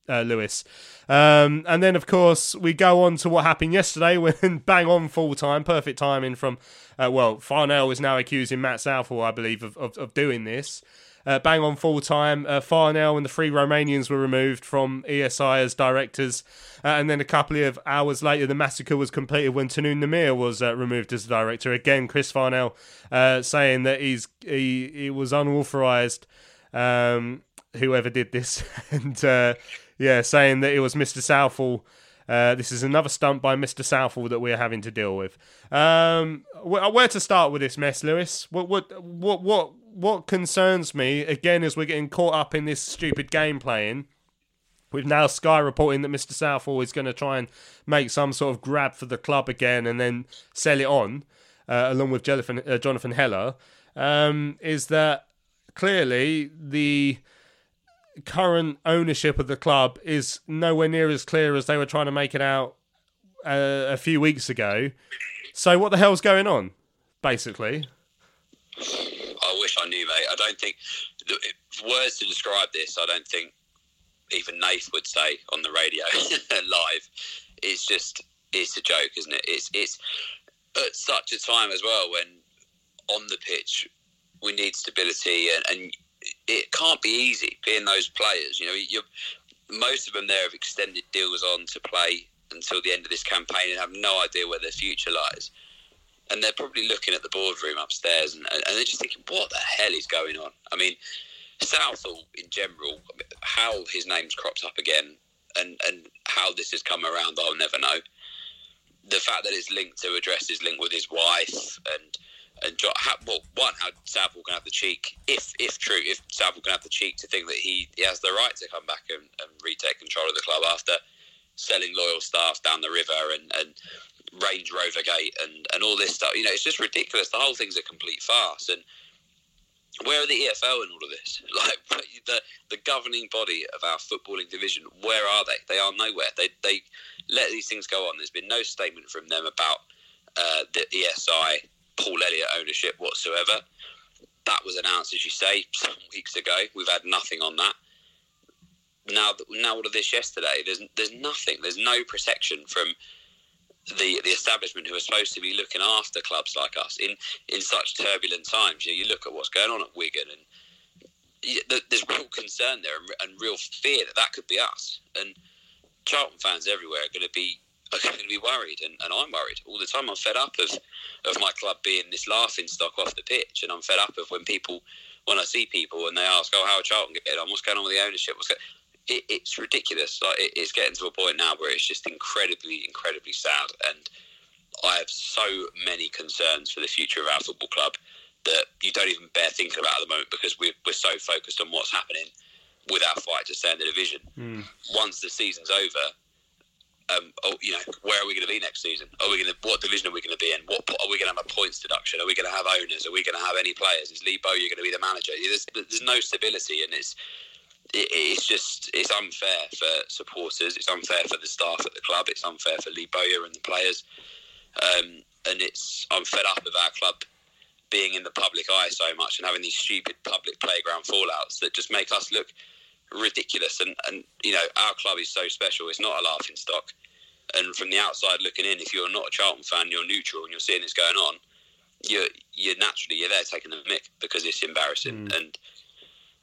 Uh, Lewis. Um, and then, of course, we go on to what happened yesterday [LAUGHS] when bang on full time, perfect timing from, uh, well, Farnell is now accusing Matt Southall, I believe, of, of, of doing this. Uh, bang on full time. Uh, Farnell and the three Romanians were removed from ESI as directors. Uh, and then a couple of hours later, the massacre was completed when Tahnoon Nimer was uh, removed as director. Again, Chris Farnell uh, saying that he's he, he was unauthorized, um, whoever did this. [LAUGHS] and uh, yeah, saying that it was Mr. Southall. Uh, this is another stunt by Mr. Southall that we're having to deal with. Um, where to start with this mess, Lewis? What what what what what concerns me again is we're getting caught up in this stupid game playing. With now Sky reporting that Mr. Southall is going to try and make some sort of grab for the club again and then sell it on, uh, along with Jonathan, uh, Jonathan Heller, um, is that clearly the current ownership of the club is nowhere near as clear as they were trying to make it out uh, a few weeks ago. So what the hell's going on, basically? I wish I knew, mate. I don't think words to describe this. I don't think even Nath would say on the radio [LAUGHS] live. It's just it's a joke, isn't it? It's it's at such a time as well when on the pitch we need stability and, and it can't be easy being those players. You know, most of them there have extended deals on to play until the end of this campaign and have no idea where their future lies. And they're probably looking at the boardroom upstairs and, and they're just thinking, what the hell is going on? I mean, Southall in general, how his name's cropped up again and, and how this has come around, I'll never know. The fact that it's linked to addresses linked with his wife and and how, well, one, how Southall can have the cheek, if if true, if Southall can have the cheek to think that he, he has the right to come back and, and retake control of the club after selling loyal staff down the river and, and Range Rover Gate and, and all this stuff. You know, it's just ridiculous. The whole thing's a complete farce. And where are the EFL in all of this? [LAUGHS] Like the the governing body of our footballing division, where are they? They are nowhere. They they let these things go on. There's been no statement from them about uh, the ESI Paul Elliott ownership whatsoever. That was announced, as you say, some weeks ago. We've had nothing on that. Now, now all of this yesterday, there's there's nothing. There's no protection from the the establishment who are supposed to be looking after clubs like us in in such turbulent times. You, know, you look at what's going on at Wigan, and there's real concern there and, and real fear that that could be us. And Charlton fans everywhere are going to be are going to be worried, and, and I'm worried all the time. I'm fed up of of my club being this laughing stock off the pitch, and I'm fed up of when people when I see people and they ask, "Oh, how are Charlton getting on? What's going on with the ownership? What's going it, it's ridiculous. Like it, it's getting to a point now where it's just incredibly, incredibly sad. And I have so many concerns for the future of our football club that you don't even bear thinking about at the moment because we're, we're so focused on what's happening with our fight to stay in the division. Mm. Once the season's over, um, oh, you know, where are we going to be next season? Are we going to what division are we going to be in? What are we going to have a points deduction? Are we going to have owners? Are we going to have any players? Is Lee Bowyer going to be the manager? There's, there's no stability, and it's it, it's just it's unfair for supporters. It's unfair for the staff at the club. It's unfair for Lee Bowyer and the players. Um, and it's I'm fed up with our club being in the public eye so much and having these stupid public playground fallouts that just make us look ridiculous. And, and you know our club is so special. It's not a laughing stock. And from the outside looking in, if you're not a Charlton fan, you're neutral and you're seeing this going on. You're you're naturally you're there taking the mick because it's embarrassing mm. and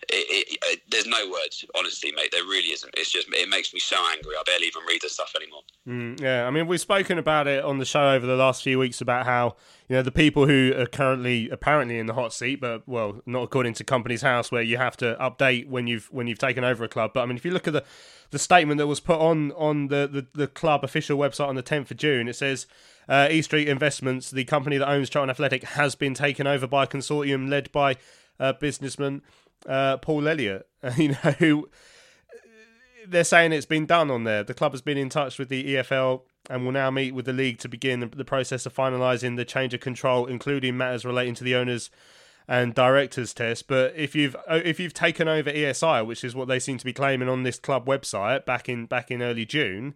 it, it, it, there's no words, honestly, mate. There really isn't. It's just it makes me so angry. I barely even read the stuff anymore. Mm, yeah, I mean, we've spoken about it on the show over the last few weeks about how you know the people who are currently apparently in the hot seat, but well, not according to Companies House, where you have to update when you've when you've taken over a club. But I mean, if you look at the the statement that was put on on the the, the club official website on the 10th of June, it says. Uh, e Street Investments, the company that owns Charlton Athletic, has been taken over by a consortium led by uh, businessman uh, Paul Elliott. [LAUGHS] You know, who they're saying it's been done on there. The club has been in touch with the EFL and will now meet with the league to begin the process of finalising the change of control, including matters relating to the owners and directors test. But if you've uh, if you've taken over ESI, which is what they seem to be claiming on this club website back in back in early June,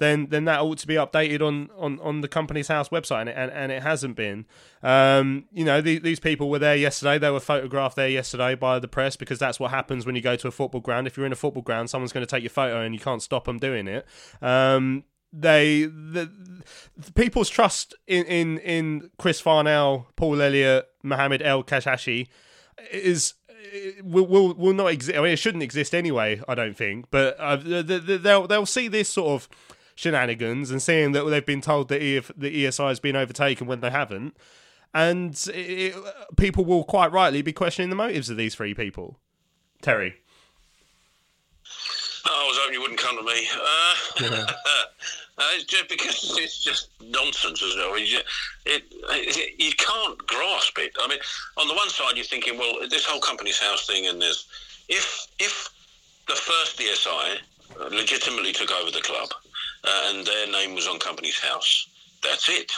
then then that ought to be updated on, on, on the company's house website, and it, and, and it hasn't been. Um, you know, the, these people were there yesterday. They were photographed there yesterday by the press because that's what happens when you go to a football ground. If you're in a football ground, someone's going to take your photo, and you can't stop them doing it. Um, they the, the, people's trust in, in in Chris Farnell, Paul Elliott, Mohamed El Kashashy is will will, will not exist. I mean, it shouldn't exist anyway. I don't think, but uh, they'll they'll see this sort of shenanigans and seeing that they've been told that EF, the ESI has been overtaken when they haven't, and it, people will quite rightly be questioning the motives of these three people. Terry. Oh, I was hoping you wouldn't come to me. Uh, yeah. [LAUGHS] uh, it's just because it's just nonsense, isn't it? It, it? You can't grasp it. I mean, on the one side, you're thinking, well, this whole company's house thing, and this. if if the first ESI legitimately took over the club, uh, and their name was on Companies House. That's it.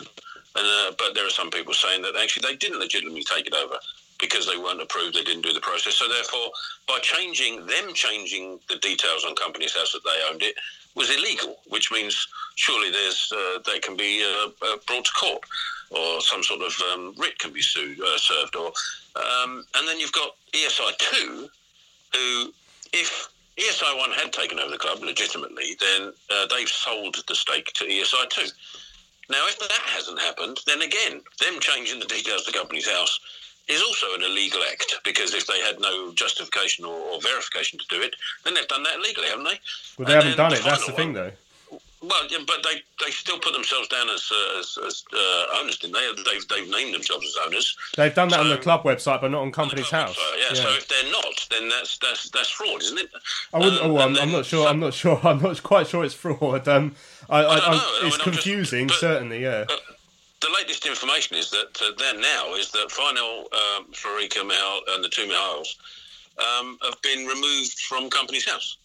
And, uh, but there are some people saying that actually they didn't legitimately take it over because they weren't approved, they didn't do the process. So therefore, by changing them changing the details on Companies House that they owned it was illegal, which means surely there's uh, they can be uh, uh, brought to court or some sort of um, writ can be sued, uh, served, or um, and then you've got ESI two, who if ESI One had taken over the club legitimately, then uh, they've sold the stake to ESI Two. Now, if that hasn't happened, then again, them changing the details of the company's house is also an illegal act because if they had no justification or, or verification to do it, then they've done that illegally, haven't they? Well, they and haven't done it. That's the thing, though. Well, yeah, but they, they still put themselves down as, uh, as, as uh, owners, didn't they? They've, they've named themselves as owners. They've done that so, on the club website, but not on Companies House. Website, yeah, yeah, So if they're not, then that's that's that's fraud, isn't it? I wouldn't. Um, oh, I'm, I'm, not sure. I'm not sure. [LAUGHS] I'm not quite sure it's fraud. Um, I, I, I it's I mean, confusing, just, certainly. Yeah. Uh, the latest information is that uh, there now is that Farnell, um, Farika Mihal, and the two Mihals um, have been removed from Companies House.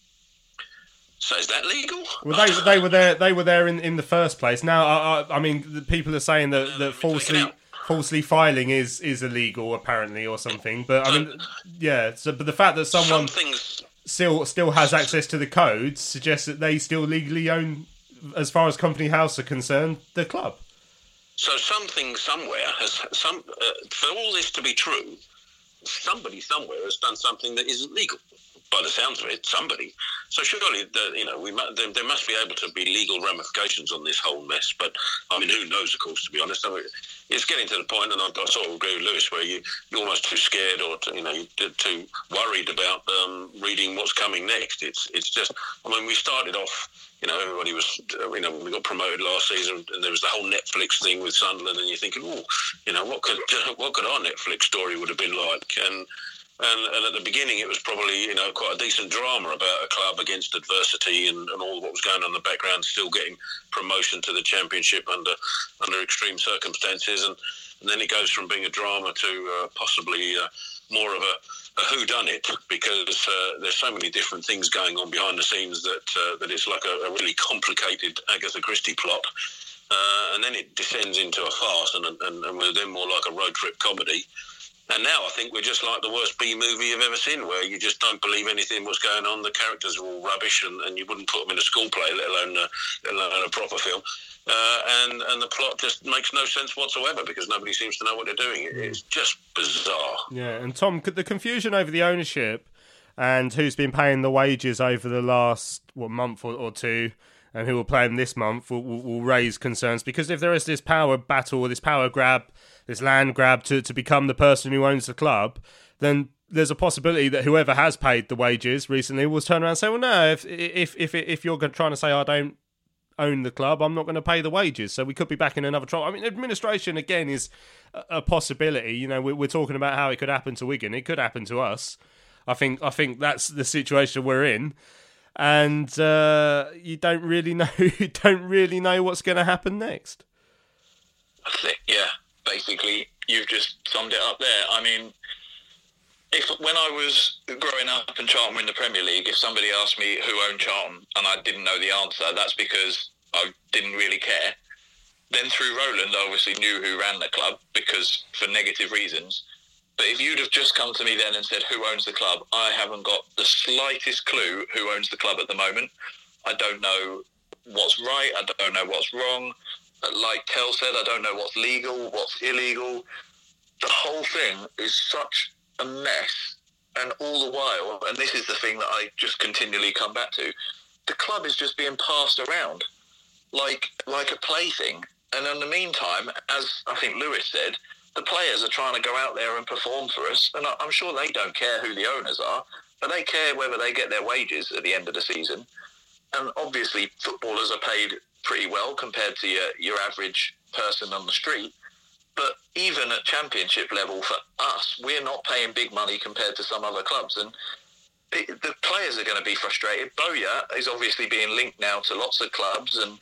So is that legal? Well, they they were there. They were there in, in the first place. Now, I, I, I mean, the people are saying that, that falsely falsely filing is is illegal apparently or something. But I mean, yeah. So, but the fact that someone still still has access to the codes suggests that they still legally own, as far as company house are concerned, the club. So something somewhere has some uh, for all this to be true. Somebody somewhere has done something that isn't legal by the sounds of it, somebody. So surely, the, you know, we there, there, must be able to be legal ramifications on this whole mess. But I mean, who knows? Of course, to be honest, I mean, it's getting to the point, and I, I sort of agree with Lewis, where you you're almost too scared or to, you know too worried about um, reading what's coming next. It's it's just, I mean, we started off. You know, everybody was, you know, we got promoted last season, and there was the whole Netflix thing with Sunderland, and you're thinking, oh, you know, what could [LAUGHS] what could our Netflix story would have been like? And and, and, at the beginning, it was probably you know quite a decent drama about a club against adversity and, and all what was going on in the background, still getting promotion to the championship under under extreme circumstances, and, and then it goes from being a drama to uh, possibly uh, more of a, a who done it because uh, there's so many different things going on behind the scenes that uh, that it's like a, a, really complicated Agatha Christie plot. Uh, and then it descends into a farce, and, and, and we're then more like a road trip comedy. And now I think we're just like the worst B movie you've ever seen, where you just don't believe anything what's going on. The characters are all rubbish, and, and you wouldn't put them in a school play, let alone uh, let alone a proper film. Uh, and and the plot just makes no sense whatsoever because nobody seems to know what they're doing. It's just bizarre. Yeah, and Tom, the confusion over the ownership and who's been paying the wages over the last what month or, or two and who will play them this month will, will, will, raise concerns because if there is this power battle or this power grab this land grab to, to become the person who owns the club, then there's a possibility that whoever has paid the wages recently will turn around and say, well, no, if if if if you're trying to say I don't own the club, I'm not going to pay the wages. So we could be back in another trouble. I mean, administration again is a possibility. You know, we're talking about how it could happen to Wigan. It could happen to us. I think I think that's the situation we're in, and uh, you don't really [LAUGHS] know. You don't really know what's going to happen next. I think yeah, basically, you've just summed it up there. I mean, if when I was growing up and Charlton were in the Premier League, if somebody asked me who owned Charlton and I didn't know the answer, that's because I didn't really care. Then through Roland, I obviously knew who ran the club because for negative reasons. But if you'd have just come to me then and said who owns the club, I haven't got the slightest clue who owns the club at the moment. I don't know what's right. I don't know what's wrong. Like Kel said, I don't know what's legal, what's illegal. The whole thing is such a mess. And all the while, and this is the thing that I just continually come back to, the club is just being passed around like like a plaything. And in the meantime, as I think Lewis said, the players are trying to go out there and perform for us. And I'm sure they don't care who the owners are, but they care whether they get their wages at the end of the season. And obviously, footballers are paid pretty well compared to your, your average person on the street. But even at championship level, for us, we're not paying big money compared to some other clubs. And the, the players are going to be frustrated. Bowyer is obviously being linked now to lots of clubs, and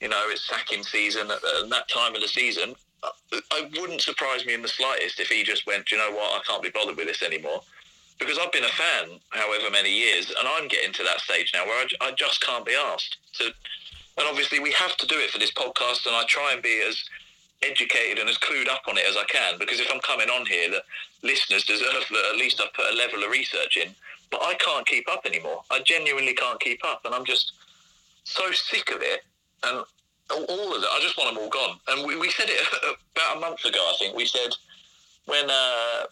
you know it's sacking season at, at that time of the season. Uh, I wouldn't surprise me in the slightest if he just went, you know what, I can't be bothered with this anymore. Because I've been a fan however many years, and I'm getting to that stage now where I, I just can't be asked to. And obviously, we have to do it for this podcast, and I try and be as educated and as clued up on it as I can. Because if I'm coming on here, the listeners deserve that at least I've put a level of research in. But I can't keep up anymore. I genuinely can't keep up, and I'm just so sick of it. And all of it, I just want them all gone. And we, we said it [LAUGHS] about a month ago, I think. We said when uh,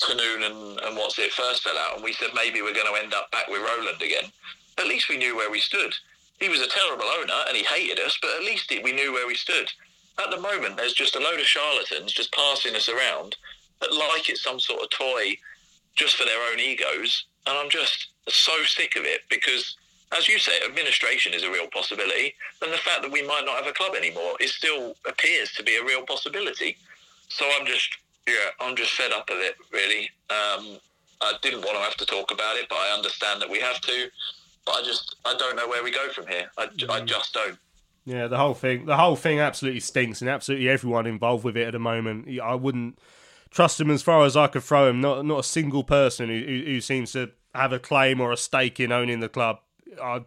Tahnoon and, and what's it first fell out, and we said maybe we're going to end up back with Roland again. At least we knew where we stood. He was a terrible owner and he hated us, but at least we knew where we stood. At the moment, there's just a load of charlatans just passing us around that like it's some sort of toy just for their own egos. And I'm just so sick of it because, as you say, administration is a real possibility. And the fact that we might not have a club anymore, it still appears to be a real possibility. So I'm just, yeah, I'm just fed up of it, really. Um, I didn't want to have to talk about it, but I understand that we have to. But I just, I don't know where we go from here. I, I just don't. Yeah, the whole thing, the whole thing absolutely stinks, and absolutely everyone involved with it at the moment. I wouldn't trust him as far as I could throw him. Not not a single person who, who, who seems to have a claim or a stake in owning the club. I,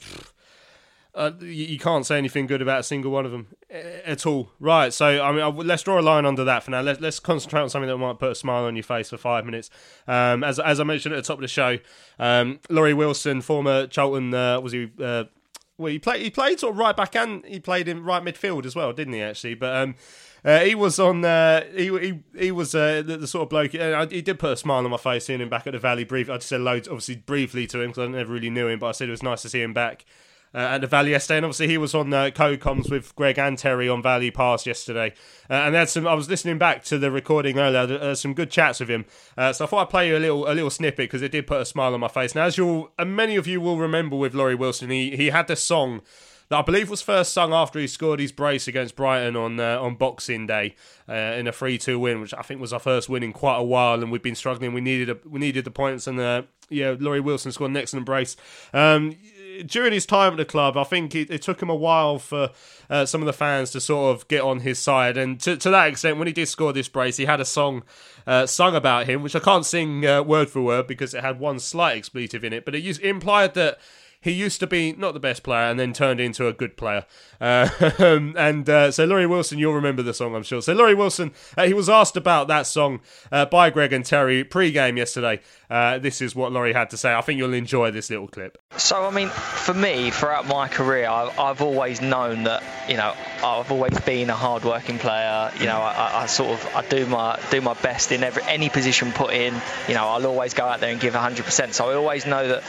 uh, you can't say anything good about a single one of them at all. Right, so I mean, let's draw a line under that for now. Let's let's concentrate on something that might put a smile on your face for five minutes. Um, as as I mentioned at the top of the show, um, Lawrie Wilson, former Charlton, uh, was he? Uh, well, he played. He played sort of right back, and he played in right midfield as well, didn't he? Actually, but um, uh, he was on. Uh, he, he he was uh, the, the, sort of bloke. Uh, he did put a smile on my face seeing him back at the Valley. Brief. I just said loads, obviously briefly to him because I never really knew him, but I said it was nice to see him back uh, at the Valley yesterday. And obviously, he was on uh, co-coms with Greg and Terry on Valley Pass yesterday. Uh, and had some. I was listening back to the recording earlier. Uh, some good chats with him. Uh, so I thought I'd play you a little a little snippet because it did put a smile on my face. Now, as you and many of you will remember with Lawrie Wilson, he he had this song that I believe was first sung after he scored his brace against Brighton on uh, on Boxing Day uh, in a three two win, which I think was our first win in quite a while, and we've been struggling. We needed a, we needed the points, and uh, yeah, Lawrie Wilson scored an excellent brace. Um, during his time at the club, I think it, it took him a while for uh, some of the fans to sort of get on his side. And to, to that extent, when he did score this brace, he had a song uh, sung about him, which I can't sing uh, word for word because it had one slight expletive in it, but it, used, it implied that he used to be not the best player and then turned into a good player. Uh, [LAUGHS] and uh, so Lawrie Wilson, you'll remember the song, I'm sure. So Lawrie Wilson, uh, he was asked about that song uh, by Greg and Terry pre-game yesterday. Uh, this is what Lawrie had to say. I think you'll enjoy this little clip. So I mean, for me, throughout my career, I've, I've always known that you know I've always been a hard-working player. You know, I, I, sort of I do my do my best in every any position put in. You know, I'll always go out there and give 100%. So I always know that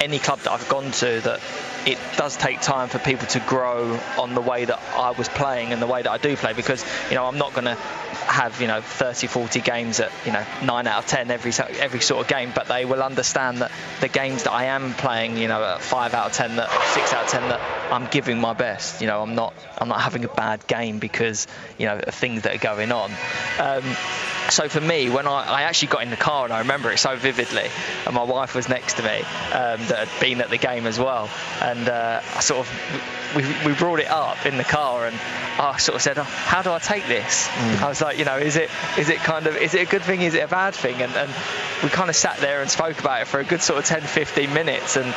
any club that I've gone to that it does take time for people to grow on the way that I was playing and the way that I do play because you know I'm not going to have you know 30 40 games at you know 9 out of 10 every every sort of game but they will understand that the games that I am playing you know at 5 out of 10 that 6 out of 10 that I'm giving my best. You know I'm not I'm not having a bad game because you know of things that are going on. Um, so for me, when I, I, actually got in the car and I remember it so vividly, and my wife was next to me um, that had been at the game as well, and uh, I sort of we, we brought it up in the car, and I sort of said, oh, "How do I take this?" Mm. I was like, you know, is it is it kind of is it a good thing? Is it a bad thing? And, and we kind of sat there and spoke about it for a good sort of 10, 15 minutes, and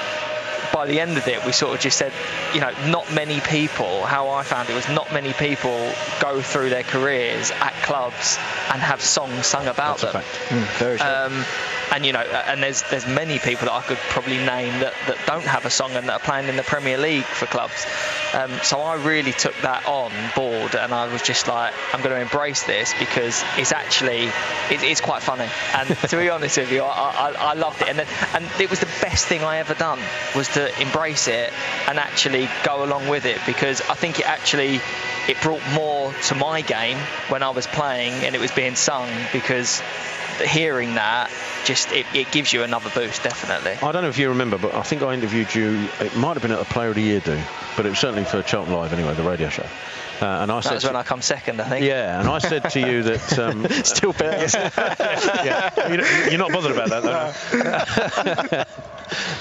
by the end of it, we sort of just said, you know, not many people. How I found it was not many people go through their careers at clubs and have songs sung about That's them. Mm, very true. Um, and you know, and there's there's many people that I could probably name that, that don't have a song and that are playing in the Premier League for clubs. Um, so I really took that on board, and I was just like, I'm going to embrace this because it's actually it, it's quite funny. And to be [LAUGHS] honest with you, I, I, I loved it, and then, and it was the best thing I ever done was to embrace it and actually go along with it because I think it actually it brought more to my game when I was playing and it was being sung because hearing that just it, it gives you another boost definitely I don't know if you remember, but I think I interviewed you. It might have been at the Player of the Year do, but it was certainly for Charlton Live anyway, the radio show. Uh, and I that said, was when I come second I think yeah, and I said to you that [LAUGHS] um, Still better. [LAUGHS] yeah, you're, you're not bothered about that,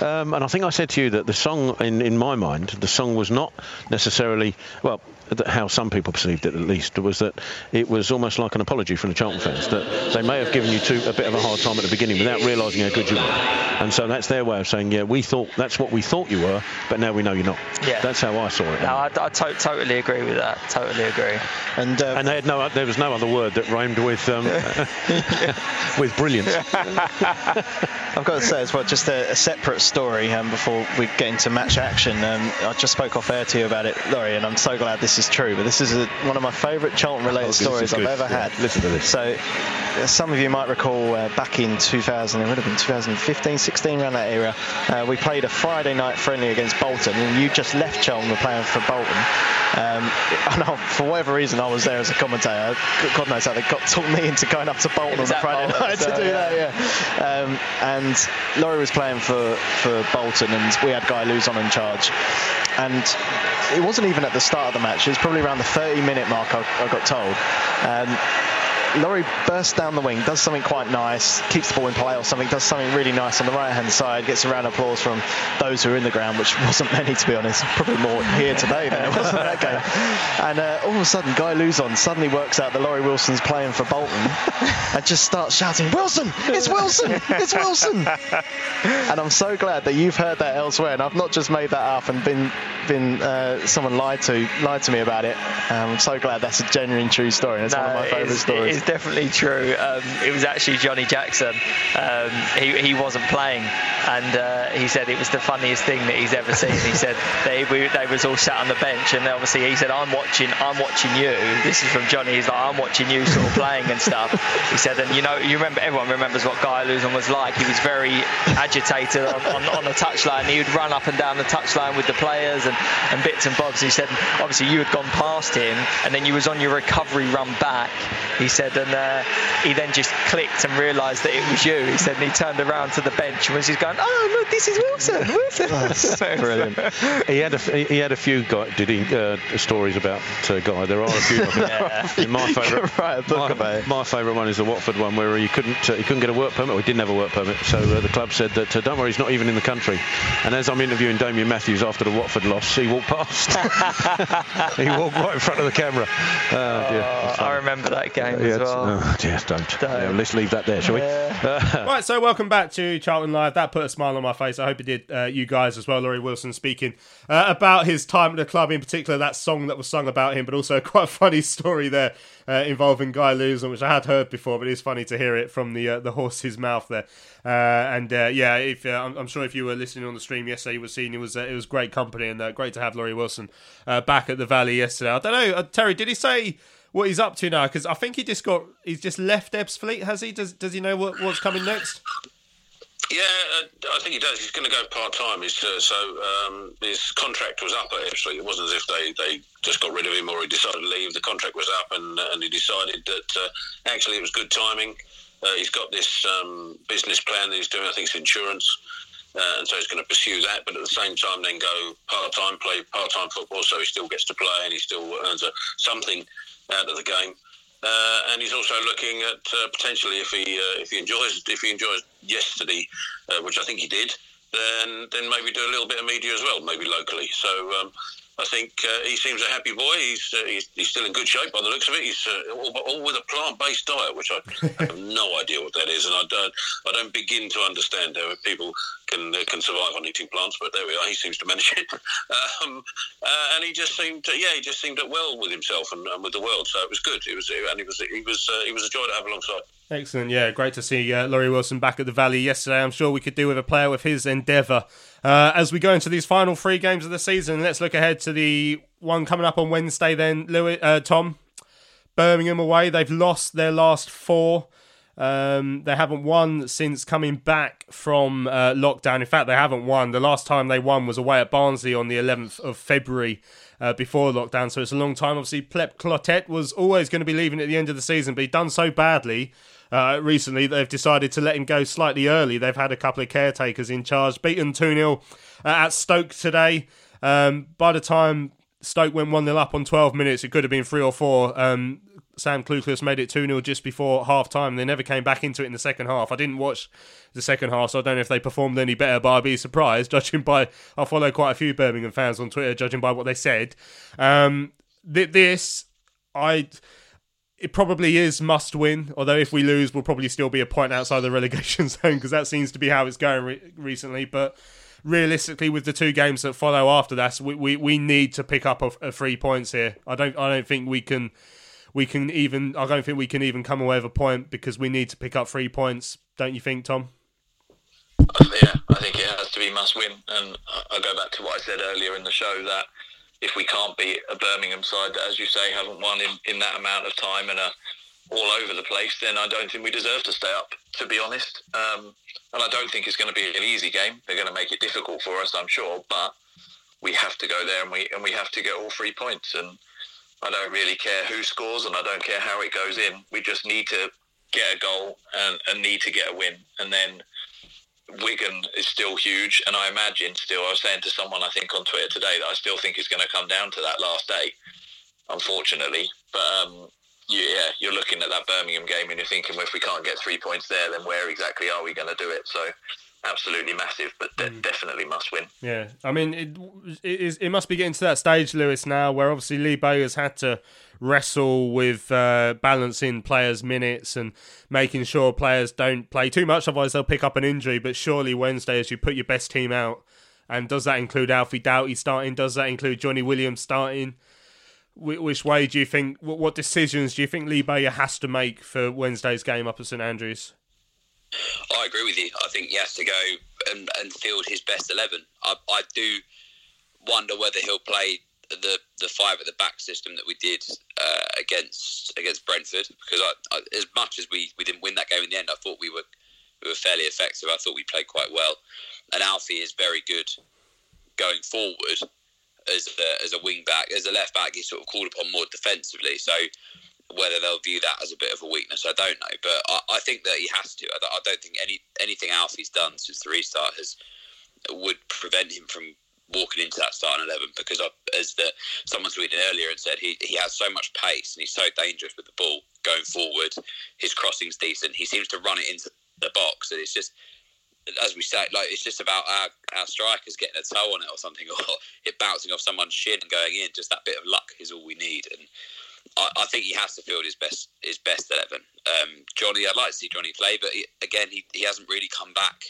though. [LAUGHS] um, and I think I said to you that the song, in, in my mind, the song was not necessarily well. Th- How some people perceived it, at least, was that it was almost like an apology from the Charlton fans that they may have given you two a bit of a hard time at the beginning without realising how good you were, and so that's their way of saying, yeah, we thought that's what we thought you were, but now we know you're not. Yeah. that's how I saw it. no I, I to- totally agree with that totally agree And, uh, and they had no, there was no other word that rhymed with um, [LAUGHS] [LAUGHS] with brilliance. [LAUGHS] I've got to say as well, just a, a separate story um, before we get into match action. Um, I just spoke off air to you about it, Lawrie, and I'm so glad this is true. But this is a, one of my favourite Charlton-related Oh, stories I've ever Yeah, had. listen to this. So, uh, some of you might recall uh, back in 2000, it would have been 2015, 16, around that era. Uh, we played a Friday night friendly against Bolton, and you just left Charlton, were playing for Bolton. Um, [LAUGHS] and I, for whatever reason, I was there as a commentator. God knows how they got talked me into going up to Bolton on was a Friday Bolton, night to do yeah. that. Yeah. Um, and Lawrie was playing for, for Bolton, and we had Guy Luzon in charge. And it wasn't even at the start of the match. It was probably around the 30 minute mark, I, I got told. Um, Lawrie bursts down the wing, does something quite nice, keeps the ball in play or something, does something really nice on the right hand side, gets a round of applause from those who are in the ground, which wasn't many to be honest, probably more here today than it was in that game. And uh, all of a sudden, Guy Luzon suddenly works out that Lawrie Wilson's playing for Bolton and just starts shouting, Wilson! It's Wilson! It's Wilson! And I'm so glad that you've heard that elsewhere, and I've not just made that up and been been uh, someone lied to lied to me about it. Um, I'm so glad that's a genuine true story. It's one of my favourite stories. Is definitely true. Um, it was actually Johnny Jackson. Um, he, he wasn't playing, and uh, he said it was the funniest thing that he's ever seen. He said they we, they was all sat on the bench, and obviously he said, "I'm watching, I'm watching you." This is from Johnny. He's like, "I'm watching you sort of playing and stuff." He said, and you know, you remember everyone remembers what Guy Luzon was like. He was very agitated on, on, on the touchline. He would run up and down the touchline with the players and, and bits and bobs. He said, obviously you had gone past him, and then you was on your recovery run back. He said, and uh, he then just clicked and realised that it was you. He said, and he turned around to the bench and was just going, "Oh look, this is Wilson, [LAUGHS] Wilson." [LAUGHS] Brilliant. he had a he had a few guy, did he uh, stories about uh, Guy. There are a few of them. [LAUGHS] Yeah. My favourite, my, about it. my favourite one is the Watford one where he couldn't uh, he couldn't get a work permit. Or he didn't have a work permit, so uh, the club said that uh, don't worry, he's not even in the country. And as I'm interviewing Damien Matthews after the Watford loss, he walked past. he walked right in front of the camera. Oh. Oh, I remember that game Yeah, as well. oh, dear, don't. [LAUGHS] Don't. Yeah, let's leave that there, shall we? Uh, [LAUGHS] Right, so welcome back to Charlton Live. That put a smile on my face. I hope it did uh, you guys as well. Lawrie Wilson speaking uh, about his time at the club, in particular that song that was sung about him, but also [LAUGHS] quite a funny story there uh, involving Guy Luzon, which I had heard before, but it's funny to hear it from the uh, the horse's mouth there. Uh, and uh, yeah, if uh, I'm, I'm sure if you were listening on the stream yesterday, you were seeing it was uh, it was great company and uh, great to have Lawrie Wilson uh, back at the Valley yesterday. I don't know, uh, Terry, did he say? What he's up to now? Because I think he just got he's just left Ebbsfleet, has he? Does does he know what, what's coming next? Yeah, uh, I think he does. He's going to go part time. Uh, so um, his contract was up at Ipswich. It wasn't as if they, they just got rid of him or he decided to leave. The contract was up, and uh, and he decided that uh, actually it was good timing. Uh, he's got this um, business plan that he's doing. I think it's insurance. Uh, and so he's going to pursue that, but at the same time, then go part time, play part time football, so he still gets to play and he still earns a, something out of the game. Uh, and he's also looking at uh, potentially if he uh, if he enjoys if he enjoys yesterday, uh, which I think he did, then then maybe do a little bit of media as well, maybe locally. So um, I think uh, he seems a happy boy. He's, uh, he's, he's still in good shape by the looks of it. He's uh, all, all, with a plant-based diet, which I have [LAUGHS] no idea what that is, and I don't I don't begin to understand how people can uh, can survive on eating plants. But there we are. He seems to manage it, [LAUGHS] um, uh, and he just seemed to, yeah he just seemed at well with himself and, and, with the world. So it was good. It was and he was he was uh, he was a joy to have alongside. Excellent, yeah, great to see uh, Lawrie Wilson back at the Valley yesterday. I'm sure we could do with a player with his endeavour. Uh, as we go into these final three games of the season, let's look ahead to the one coming up on Wednesday. Then, Louis, uh, Tom, Birmingham away. They've lost their last four. Um, they haven't won since coming back from uh, lockdown. In fact, they haven't won. The last time they won was away at Barnsley on the 11th of February uh, before lockdown. So it's a long time. Obviously, Pep Clotet was always going to be leaving at the end of the season, but he'd done so badly uh, recently they've decided to let him go slightly early. They've had a couple of caretakers in charge. Beaten 2 0 uh, at Stoke today. Um, by the time Stoke went 1 0 up on 12 minutes, it could have been 3 or 4. Um, Sam Clucas made it 2 0 just before half time. They never came back into it in the second half. I didn't watch the second half, so I don't know if they performed any better, but I'd be surprised, [LAUGHS] judging by. I follow quite a few Birmingham fans on Twitter, judging by what they said. Um, th- this, I it probably is must win. Although if we lose, we'll probably still be a point outside the [LAUGHS] relegation zone because that seems to be how it's going re- recently. But realistically, with the two games that follow after that, we, we, we need to pick up a, a three points here. I don't I don't think we can we can even I don't think we can even come away with a point because we need to pick up three points. Don't you think, Tom? Yeah, I think it has to be must win, and I go back to what I said earlier in the show that if we can't beat a Birmingham side that, as you say, haven't won in, in that amount of time and are all over the place, then I don't think we deserve to stay up, to be honest. Um, and I don't think it's going to be an easy game. They're going to make it difficult for us, I'm sure, but we have to go there and we and we have to get all three points. And I don't really care who scores and I don't care how it goes in. We just need to get a goal and, and need to get a win. And then Wigan is still huge, and I imagine still. I was saying to someone I think on Twitter today that I still think it's going to come down to that last day, unfortunately. But um, yeah, you're looking at that Birmingham game and you're thinking, well, if we can't get three points there, then where exactly are we going to do it? So absolutely massive, but de- mm. definitely must win. Yeah, I mean, it, it, is, it must be getting to that stage, Lewis, now where obviously Lee Bowyer's had to wrestle with uh, balancing players' minutes and making sure players don't play too much, otherwise they'll pick up an injury. But surely Wednesday, as you put your best team out, and does that include Alfie Doughty starting? Does that include Jonny Williams starting? Which way do you think? What decisions do you think Lee Bowyer has to make for Wednesday's game up at St Andrews? I agree with you. I think he has to go and, and field his best eleven. I, I do wonder whether he'll play the the five at the back system that we did uh, against against Brentford because I, I, as much as we, we didn't win that game in the end, I thought we were we were fairly effective. I thought we played quite well, and Alfie is very good going forward as a, as a wing back, as a left back. He's sort of called upon more defensively. So whether they'll view that as a bit of a weakness, I don't know. But I, I think that he has to. I, I don't think any anything Alfie's done since the restart has would prevent him from walking into that starting eleven because I, as the someone tweeted earlier and said he, he has so much pace and he's so dangerous with the ball going forward. His crossing's decent. He seems to run it into the box, and it's just as we say, like it's just about our, our strikers getting a toe on it or something, [LAUGHS] or it bouncing off someone's shin and going in. Just that bit of luck is all we need, and I, I think he has to field his best his best eleven. Um, Jonny, I'd like to see Jonny play, but he, again, he, he hasn't really come back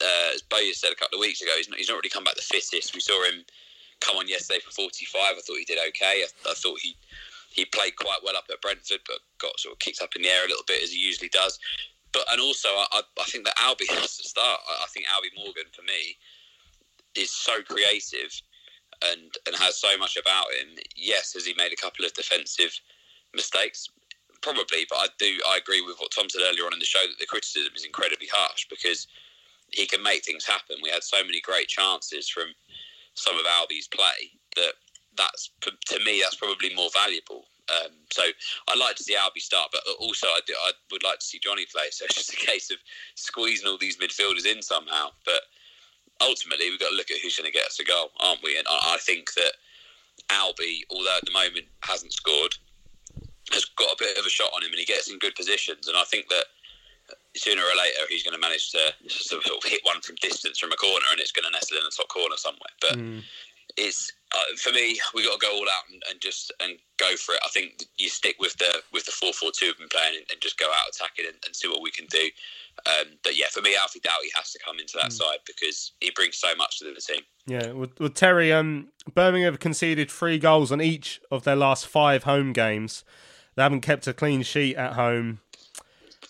uh, as Bowyer said a couple of weeks ago, he's not, he's not really come back the fittest. We saw him come on yesterday for 45. I thought he did okay. I, I, thought he he played quite well up at Brentford, but got sort of kicked up in the air a little bit as he usually does. But and also, I, I think that Albie has to start. I, I think Albie Morgan for me is so creative and and has so much about him. Yes, has he made a couple of defensive mistakes? Probably, but I do. I agree with what Tom said earlier on in the show that the criticism is incredibly harsh because he can make things happen. We had so many great chances from some of Albie's play that that's to me that's probably more valuable. Um, so I'd like to see Albie start, but also I, do, I would like to see Jonny play. So it's just a case of squeezing all these midfielders in somehow. But ultimately, we've got to look at who's going to get us a goal, aren't we? And I, I think that Albie, although at the moment hasn't scored, has got a bit of a shot on him, and he gets in good positions. And I think that sooner or later he's going to manage to sort of hit one from distance from a corner and it's going to nestle in the top corner somewhere. But mm. it's uh, for me. we've got to go all out and, and, just and go for it. I think you stick with the with the four four two we've been playing and, and, just go out attacking and, and see what we can do. Um, but yeah, for me, Alfie Doughty has to come into that mm. side because he brings so much to the team. Yeah, well, well Terry, um, Birmingham have conceded three goals on each of their last five home games. They haven't kept a clean sheet at home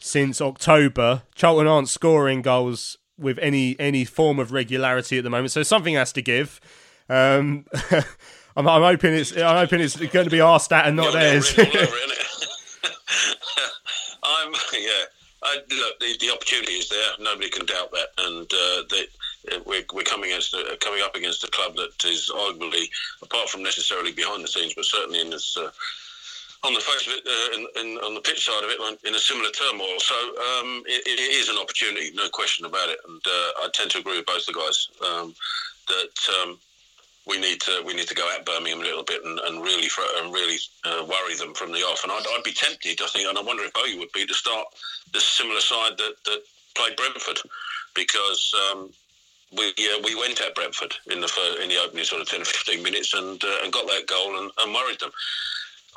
since October. Charlton aren't scoring goals with any any form of regularity at the moment, so something has to give. Um, [LAUGHS] I'm, I'm, hoping it's I'm hoping it's going to be our stat and not theirs. [LAUGHS] [LAUGHS] I'm yeah. I, look, the, the opportunity is there. Nobody can doubt that, and uh, they, we're, we're coming against coming up against a club that is arguably, apart from necessarily behind the scenes, but certainly in this. Uh, on the face of it, uh, in, in, on the pitch side of it, in a similar turmoil. So um, it, it is an opportunity, no question about it. And uh, I tend to agree with both the guys um, that um, we need to we need to go at Birmingham a little bit and, and really and really uh, worry them from the off. And I'd, I'd, be tempted, I think, and I wonder if Bogey would be to start the similar side that, that played Brentford, because um, we uh, we went at Brentford in the in the opening sort of ten or fifteen minutes and uh, and got that goal and, and worried them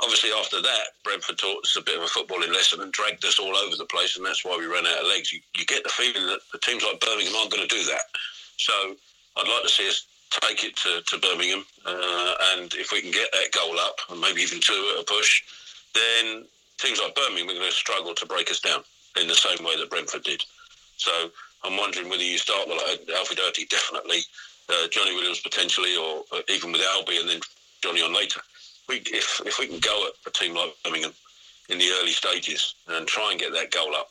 obviously after that, Brentford taught us a bit of a footballing lesson and dragged us all over the place, and that's why we ran out of legs. You, you get the feeling that the teams like Birmingham aren't going to do that. So I'd like to see us take it to, to Birmingham, uh, and if we can get that goal up, and maybe even two at a push, then teams like Birmingham are going to struggle to break us down in the same way that Brentford did. So I'm wondering whether you start with like Alfie Doughty, definitely, uh, Jonny Williams potentially, or even with Albie and then Jonny on later we, if if we can go at a team like Birmingham in the early stages and try and get that goal up,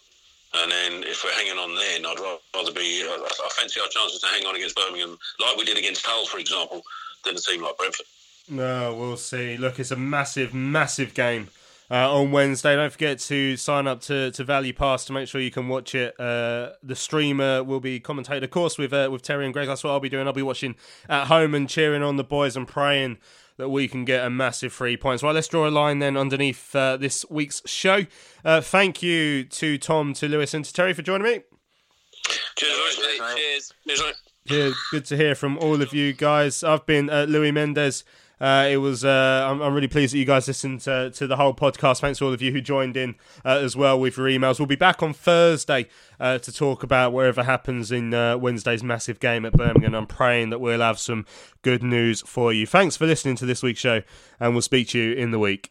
and then if we're hanging on then, I'd rather be. Uh, I fancy our chances to hang on against Birmingham, like we did against Hull, for example, than a team like Brentford. No, we'll see. Look, it's a massive, massive game. Uh, on Wednesday. Don't forget to sign up to, to Valley Pass to make sure you can watch it. Uh, the streamer will be commentated, of course, with uh, with Terry and Greg. That's what I'll be doing. I'll be watching at home and cheering on the boys and praying that we can get a massive three points. Right, let's draw a line then underneath uh, this week's show. Uh, thank you to Tom, to Lewis, and to Terry for joining me. Cheers, Cheers. Cheers. Yeah, good to hear from all of you guys. I've been uh, Louis Mendes. Uh, it was. Uh, I'm, I'm, really pleased that you guys listened to, to, the whole podcast. Thanks to all of you who joined in uh, as well with your emails. We'll be back on Thursday uh, to talk about whatever happens in uh, Wednesday's massive game at Birmingham. I'm praying that we'll have some good news for you. Thanks for listening to this week's show, and we'll speak to you in the week.